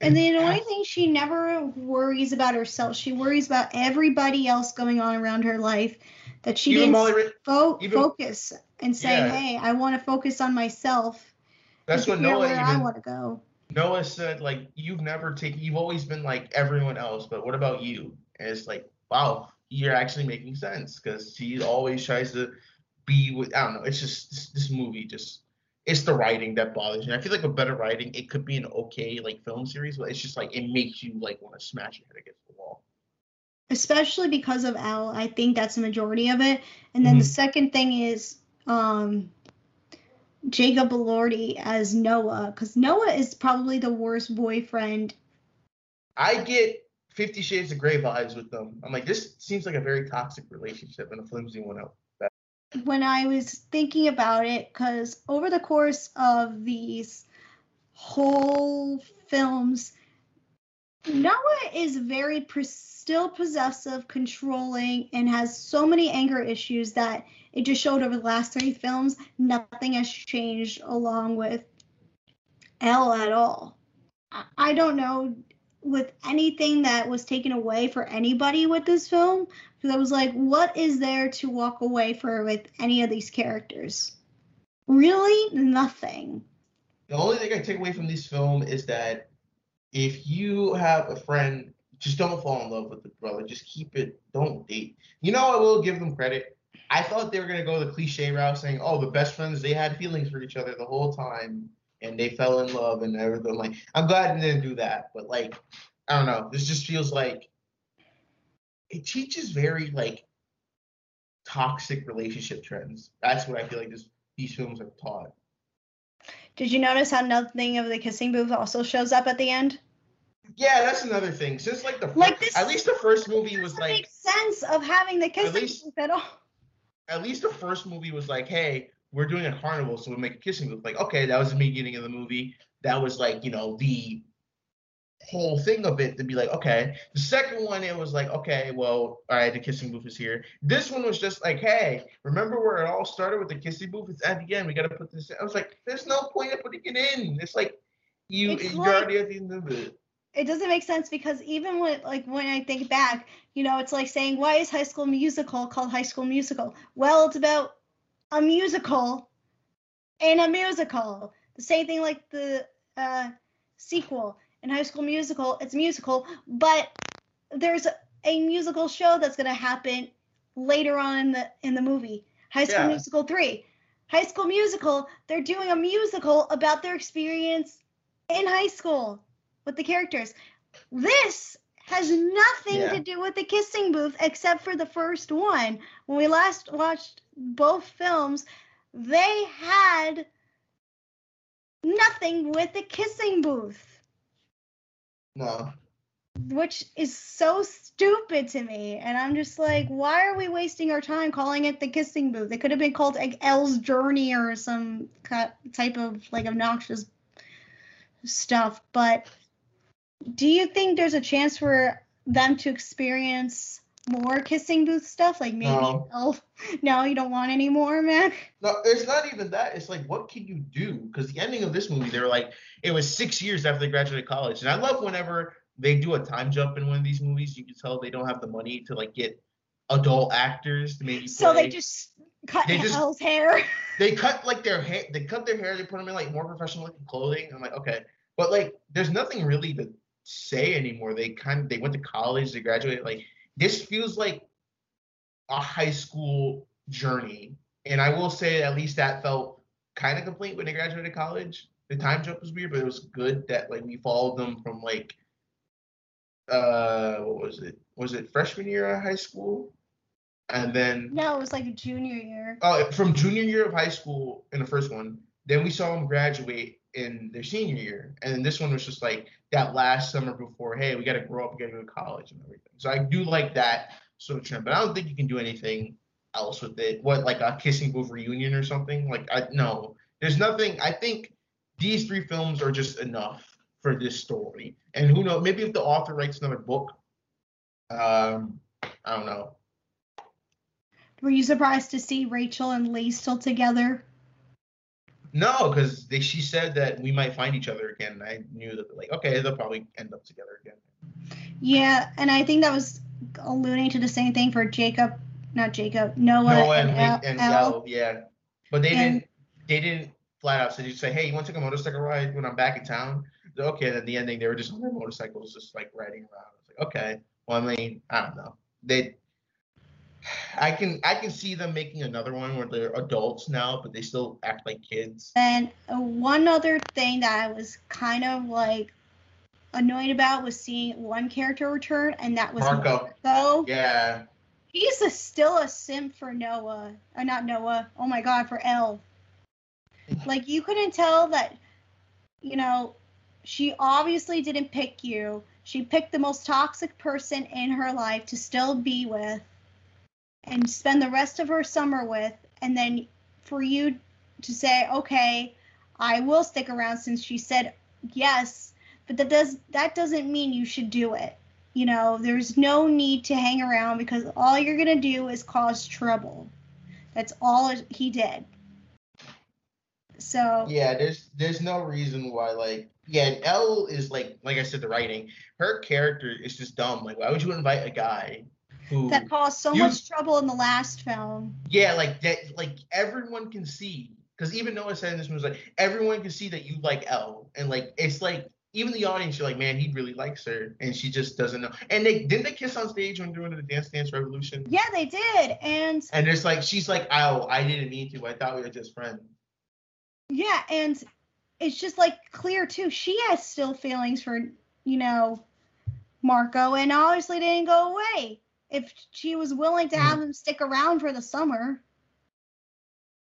And the annoying thing, she never worries about herself. She worries about everybody else going on around her life. That she Even didn't Molly fo- even- focus and say, Yeah. "Hey, I want to focus on myself." That's what Noah where I want to go. Noah said, like, you've never taken, you've always been like everyone else, but what about you? And it's like, wow, you're actually making sense because she always tries to be with, I don't know, it's just this, this movie just, it's the writing that bothers me. I feel like with better writing, it could be an okay like film series, but it's just like it makes you like want to smash your head against the wall. especially because of Al. I think that's the majority of it. And then the Mhm. second thing is um, Jacob Elordi as Noah, because Noah is probably the worst boyfriend. I get Fifty Shades of Grey vibes with them. I'm like, this seems like a very toxic relationship and a flimsy one out. When I was thinking about it, because over the course of these whole films, Noah is very still possessive, controlling, and has so many anger issues that it just showed over the last three films. Nothing has changed along with Elle at all. I don't know with anything that was taken away for anybody with this film because I was like, what is there to walk away for with any of these characters? Really, nothing. The only thing I take away from this film is that if you have a friend, just don't fall in love with the brother. Just keep it. Don't date. You know, I will give them credit. I thought they were gonna go the cliche route, saying, "Oh, the best friends they had feelings for each other the whole time, and they fell in love and everything." Like, I'm glad they didn't do that, but like, I don't know. This just feels like it teaches very like toxic relationship trends. That's what I feel like this these films have taught. Did you notice how nothing of the kissing booth also shows up at the end? Yeah, that's another thing. Since like the Like this- at least the first movie was like make sense of having the kissing least- booth at all. at least the first movie was like, hey, we're doing a carnival, so we'll make a kissing booth. Like, okay, that was the beginning of the movie. That was like, you know, the whole thing of it to be like, okay. The second one, it was like, okay, well, all right, the kissing booth is here. This one was just like, hey, remember where it all started with the kissing booth? It's at the end. We got to put this in. I was like, there's no point in putting it in. It's like, you, It's you're like- already at the end of it. It doesn't make sense because even when like when I think back, you know, it's like saying why is High School Musical called High School Musical? Well, it's about a musical in a musical. The same thing like the uh, sequel in High School Musical. It's musical, but there's a, musical show that's gonna happen later on in the in the movie. High School Yeah. Musical three. High School Musical. They're doing a musical about their experience in high school with the characters. This has nothing Yeah. to do with the kissing booth except for the first one. When we last watched both films, they had nothing with the kissing booth, No. which is so stupid to me. And I'm just like, why are we wasting our time calling it the kissing booth? It could have been called like Elle's Journey or some type of like obnoxious stuff. But do you think there's a chance for them to experience more kissing booth stuff? Like maybe No. oh no, you don't want any more, man. No, it's not even that. It's like, what can you do? Because the ending of this movie, they were like, it was six years after they graduated college, and I love whenever they do a time jump in one of these movies. You can tell they don't have the money to like get adult actors to maybe. So they just cut They just- Elle's hair. they cut like their hair. They cut their hair. They put them in like more professional looking clothing. I'm like, okay, but like, there's nothing really to say anymore. They kind of they went to college, they graduated. Like this feels like a high school journey, and I will say at least that felt kind of complete when they graduated college. The time jump was weird, but it was good that like we followed them from like uh what was it? Was it freshman year of high school? And then No, it was like junior year. Oh, from junior year of high school in the first one. Then we saw them graduate in their senior year, and this one was just like that last summer before. Hey, we got to grow up, we got to to college and everything. So I do like that sort of trend, but I don't think you can do anything else with it. What like a kissing booth reunion or something? Like I no, there's nothing. I think these three films are just enough for this story. And who knows? Maybe if the author writes another book, um, I don't know. Were you surprised to see Rachel and Lee still together? No, because she said that we might find each other again. I knew that, like, okay, they'll probably end up together again. Yeah, and I think that was alluding to the same thing for Jacob, not Jacob, Noah, Noah and, and, and. Elle, yeah. But they And- didn't. They didn't flat out say. They just say, "Hey, you want to take a motorcycle ride when I'm back in town?" Okay. And at the ending, they were just on their motorcycles, just like riding around. I was like, okay. Well, I mean, I don't know. They. I can I can see them making another one where they're adults now, but they still act like kids. And uh, one other thing that I was kind of like annoyed about was seeing one character return, and that was Marco. Marco. Yeah. He's a, still a simp for Noah. Or not Noah. Oh my god, for Elle. Like you couldn't tell that you know, she obviously didn't pick you. She picked the most toxic person in her life to still be with and spend the rest of her summer with and then for you to say, "Okay, I will stick around since she said yes." But that does that doesn't mean you should do it. You know, there's no need to hang around because all you're going to do is cause trouble. That's all he did. So, Yeah, there's there's no reason why like yeah, Elle is like like I said, the writing, her character is just dumb. Like, why would you invite a guy who that caused so You- much trouble in the last film. Yeah, like that like everyone can see because even Noah said in this movie was like everyone can see that you like Elle. And like it's like even the audience, you're like, man, he really likes her, and she just doesn't know. And they didn't they kiss on stage when doing the Dance Dance Revolution. Yeah, they did. And And it's like she's like, oh, I didn't mean to. I thought we were just friends. yeah, and it's just like clear too. She has still feelings for, you know, Marco and obviously didn't go away. If she was willing to have him stick around for the summer.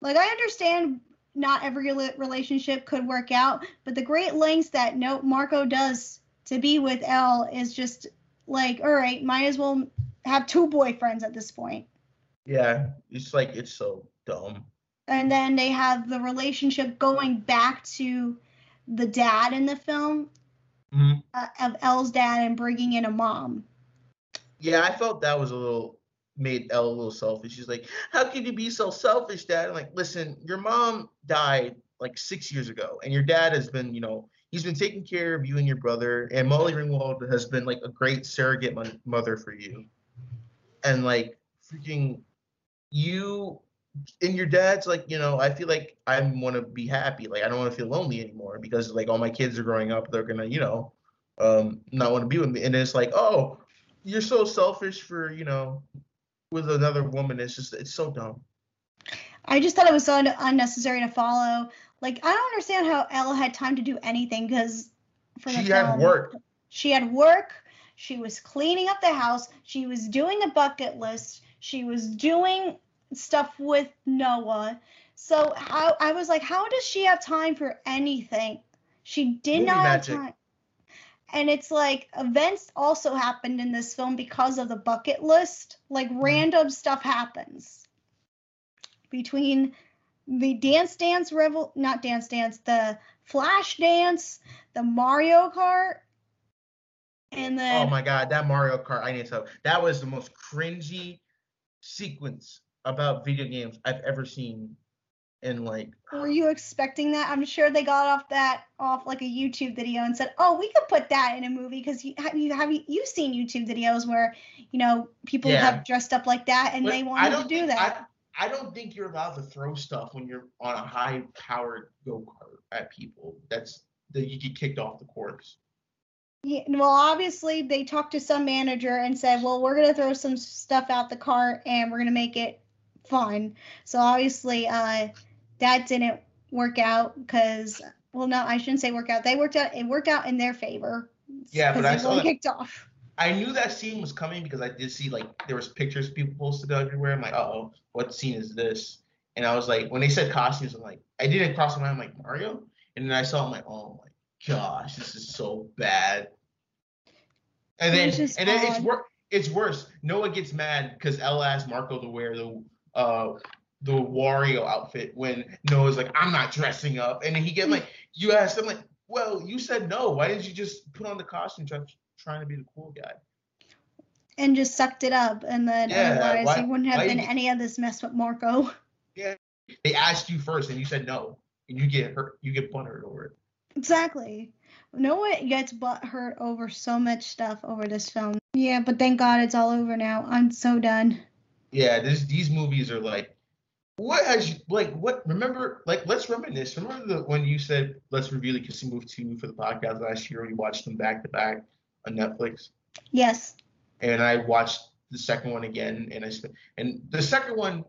Like I understand not every relationship could work out, but the great lengths that no Marco does to be with Elle is just like, all right, might as well have two boyfriends at this point. Yeah, it's like it's so dumb. and then they have the relationship going back to the dad in the film Mhm. uh, of Elle's dad and bringing in a mom. Yeah, I felt that was a little made Elle a little selfish. She's like, "How can you be so selfish, Dad?" I'm like, listen, your mom died like six years ago, and your dad has been, you know, he's been taking care of you and your brother, and Molly Ringwald has been like a great surrogate mon- mother for you, and like freaking you and your dad's like, you know, I feel like I want to be happy, like I don't want to feel lonely anymore because like all my kids are growing up, they're gonna, you know, um, not want to be with me, and it's like, oh you're so selfish for you know with another woman it's just it's so dumb I just thought it was so un- unnecessary to follow. Like I don't understand how Elle had time to do anything because for the she had film, work She had work. She was cleaning up the house. She was doing a bucket list. She was doing stuff with Noah. So how I was like, how does she have time for anything? She did Movie not magic. have time. And it's like events also happened in this film because of the bucket list. Like Mm-hmm. random stuff happens between the Dance Dance Revel, not Dance Dance, the Flash Dance, the Mario Kart, and then oh my god that mario kart i need to tell that was the most cringy sequence about video games i've ever seen in like were you expecting that? I'm sure they got off that off like a YouTube video and said, "Oh, we could put that in a movie." Because you have you have you you've seen YouTube videos where you know people Yeah. have dressed up like that and But they wanted to do think- that. I, I don't think you're allowed to throw stuff when you're on a high powered go-kart at people that's that you get kicked off the course Yeah, well, obviously they talked to some manager and said, "Well, we're gonna throw some stuff out the cart and we're gonna make it fun." So obviously, uh, that didn't work out because, well, no, I shouldn't say work out. They worked out. It worked out in their favor. Yeah, but I saw that- kicked off. I knew that scene was coming because I did see like there was pictures people posted everywhere. I'm like, oh, what scene is this? And I was like, when they said costumes, I'm like, I didn't cross my mind. I'm like Mario, and then I saw, I'm like, oh my gosh, this is so bad. And then and then it's worse wor- it's worse. Noah gets mad because Ella asked Marco to wear the uh the Wario outfit when Noah's like, I'm not dressing up, and then he get like, you asked him like, well, you said no. Why didn't you just put on the costume try, trying to be the cool guy? and just sucked it up, and then Yeah, otherwise why- he wouldn't have been you- any of this mess with Marco. Yeah, they asked you first, and you said no, and you get hurt. You get butthurt over it. Exactly. Noah gets butt hurt over so much stuff over this film. Yeah, but thank God it's all over now. I'm so done. Yeah, this these movies are like, what has you like? What remember? Like, let's reminisce. Remember the when you said let's review the Kissing Booth two for the podcast last year? We watched them back to back on Netflix, Yes. and I watched the second one again, and I spent and the second one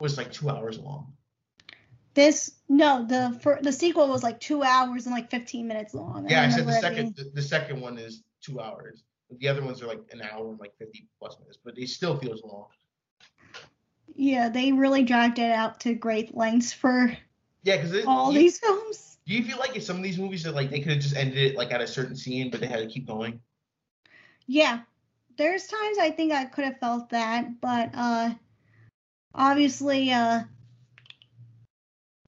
was like two hours long. This no, the for, the sequel was like two hours and like 15 minutes long. Yeah, I said the second the, the second one is two hours. The other ones are like an hour and like fifty plus minutes, but it still feels long. Yeah, they really dragged it out to great lengths for Yeah, because all these films. Do you feel like some of these movies that like they could have just ended it like at a certain scene, but they had to keep going? Yeah, there's times I think I could have felt that, but uh, obviously uh,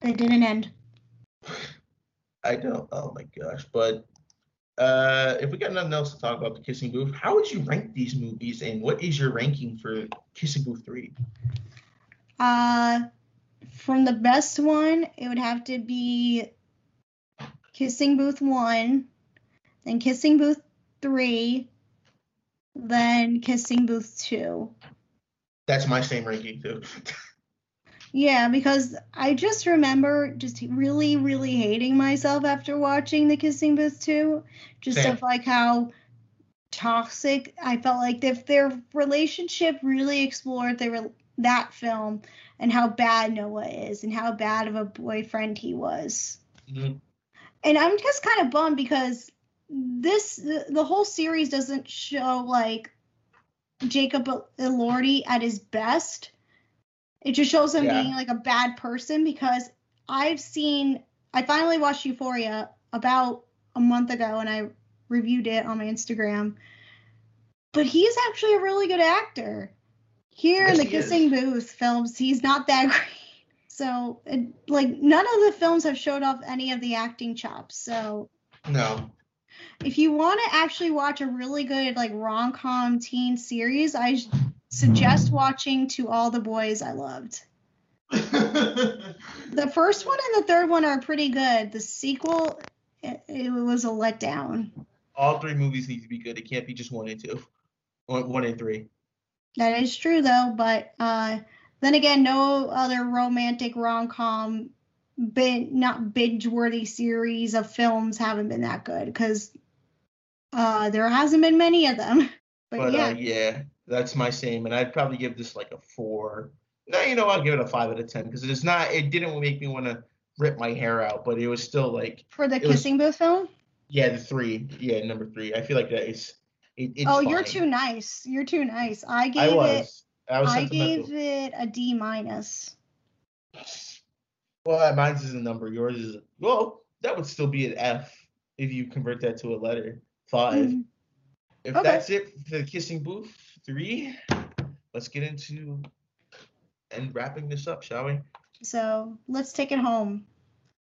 it didn't end. I don't. Oh my gosh! But uh, if we got nothing else to talk about the Kissing Booth, how would you rank these movies, and what is your ranking for Kissing Booth three? Uh, from the best one, it would have to be Kissing Booth 1, then Kissing Booth 3, then Kissing Booth 2. That's my same ranking too. Yeah, because I just remember just really, really hating myself after watching the Kissing Booth 2. Just Same. of like how toxic I felt like if their relationship really explored their that film and how bad Noah is and how bad of a boyfriend he was. Mhm. And I'm just kind of bummed because this the, the whole series doesn't show like Jacob Elordi at his best. It just shows him Yeah. being like a bad person because I've seen I finally watched Euphoria about a month ago and I reviewed it on my Instagram. But he's actually a really good actor. Here in the he is. Kissing Booth films, he's not that great. So, it, like, none of the films have showed off any of the acting chops. So, No. if you want to actually watch a really good, like, rom com teen series, I suggest watching To All the Boys I Loved. The first one and the third one are pretty good. The sequel, it, it was a letdown. All three movies need to be good. It can't be just one and two, or one and three. That is true though, but uh, then again, no other romantic rom com, bin, not binge worthy series of films haven't been that good because uh, there hasn't been many of them. But, But yeah, uh, yeah, that's my same, and I'd probably give this like a four. No, you know, I'll give it a five out of ten because it's not. It didn't make me want to rip my hair out, but it was still like, for the it was- Kissing Booth film. yeah, the three, yeah, number three. I feel like that is. It, it's oh, you're too nice. You're too nice. I I gave it. I was I gave it a D minus. Well, mine's is a number. Yours is a, well. That would still be an F if you convert that to a letter. 5 Mhm. If Okay. that's it for the kissing booth three, let's get into and wrapping this up, shall we? So let's take it home.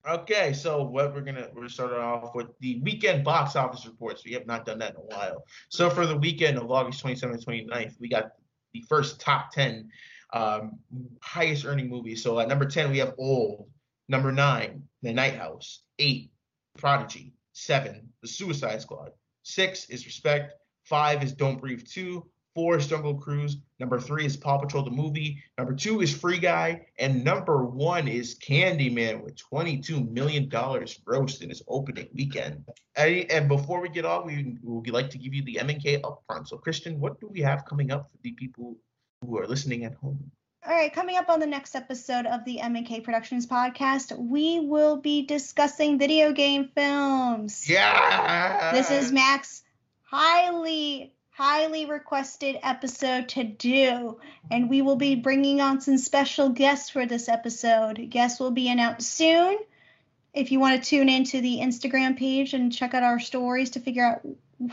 Okay, so what we're gonna we're starting off with the weekend box office reports. We have not done that in a while. So for the weekend of August 27th, 29th, we got the first top 10 um, highest earning movies. So at number 10, we have Old. Number nine, The Night House. Eight, Prodigy. Seven, The Suicide Squad. Six is Respect. Five is Don't Breathe 2. Four is Jungle Cruise. Number three is Paw Patrol the movie. Number two is Free Guy, and number one is Candyman with 22 million dollars grossed in its opening weekend. And, and before we get on, we would like to give you the M&K upfront. So, Christian, what do we have coming up for the people who are listening at home? All right, coming up on the next episode of the M&K Productions podcast, we will be discussing video game films. Yeah. This is Max highly highly requested episode to do and we will be bringing on some special guests for this episode. Guests will be announced soon. If you want to tune into the Instagram page and check out our stories to figure out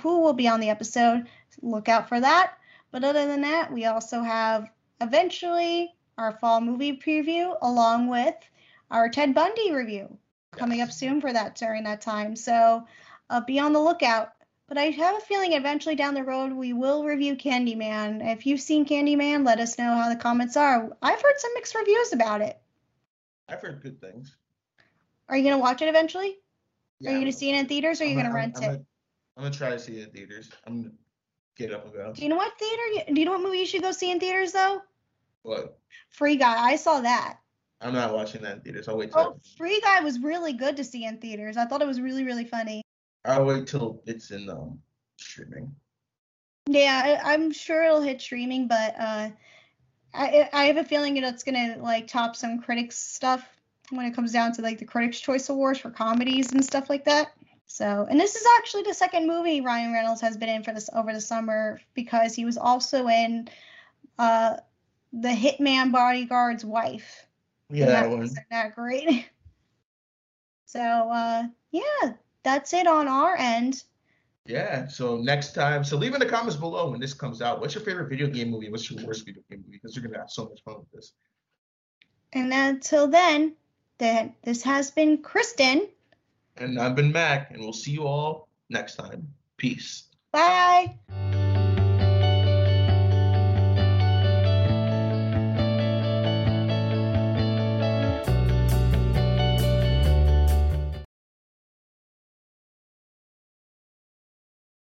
who will be on the episode, look out for that. But other than that, we also have eventually our fall movie preview along with our Ted Bundy review coming up soon for that during that time. So uh, be on the lookout. But I have a feeling eventually down the road we will review Candyman. If you've seen Candyman, let us know how the comments are. I've heard some mixed reviews about it. I've heard good things. Are you gonna watch it eventually? Yeah, are you gonna see it in theaters or are you I'm gonna I'm- rent I'm it? Gonna, I'm gonna try to see it in theaters. I'm gonna get up and go. Do you know what theater? You, do you know what movie you should go see in theaters though? What? Free Guy. I saw that. I'm not watching that in theaters. I'll wait till Oh, Free Guy was really good to see in theaters. I thought it was really really funny. I'll wait till it's in um streaming. Yeah, I, I'm sure it'll hit streaming, but uh, I I have a feeling it's gonna like top some critics stuff when it comes down to like the Critics' Choice Awards for comedies and stuff like that. So, and this is actually the second movie Ryan Reynolds has been in for this over the summer because he was also in uh, the Hitman Bodyguard's wife. Yeah, And that one. that great. So, uh, yeah, that's it on our end. Yeah. So next time, so leave in the comments below when this comes out. What's your favorite video game movie? What's your worst video game movie? Because you're gonna have so much fun with this. And until then, then this has been Kristen. And I've been Mac, and we'll see you all next time. Peace. Bye.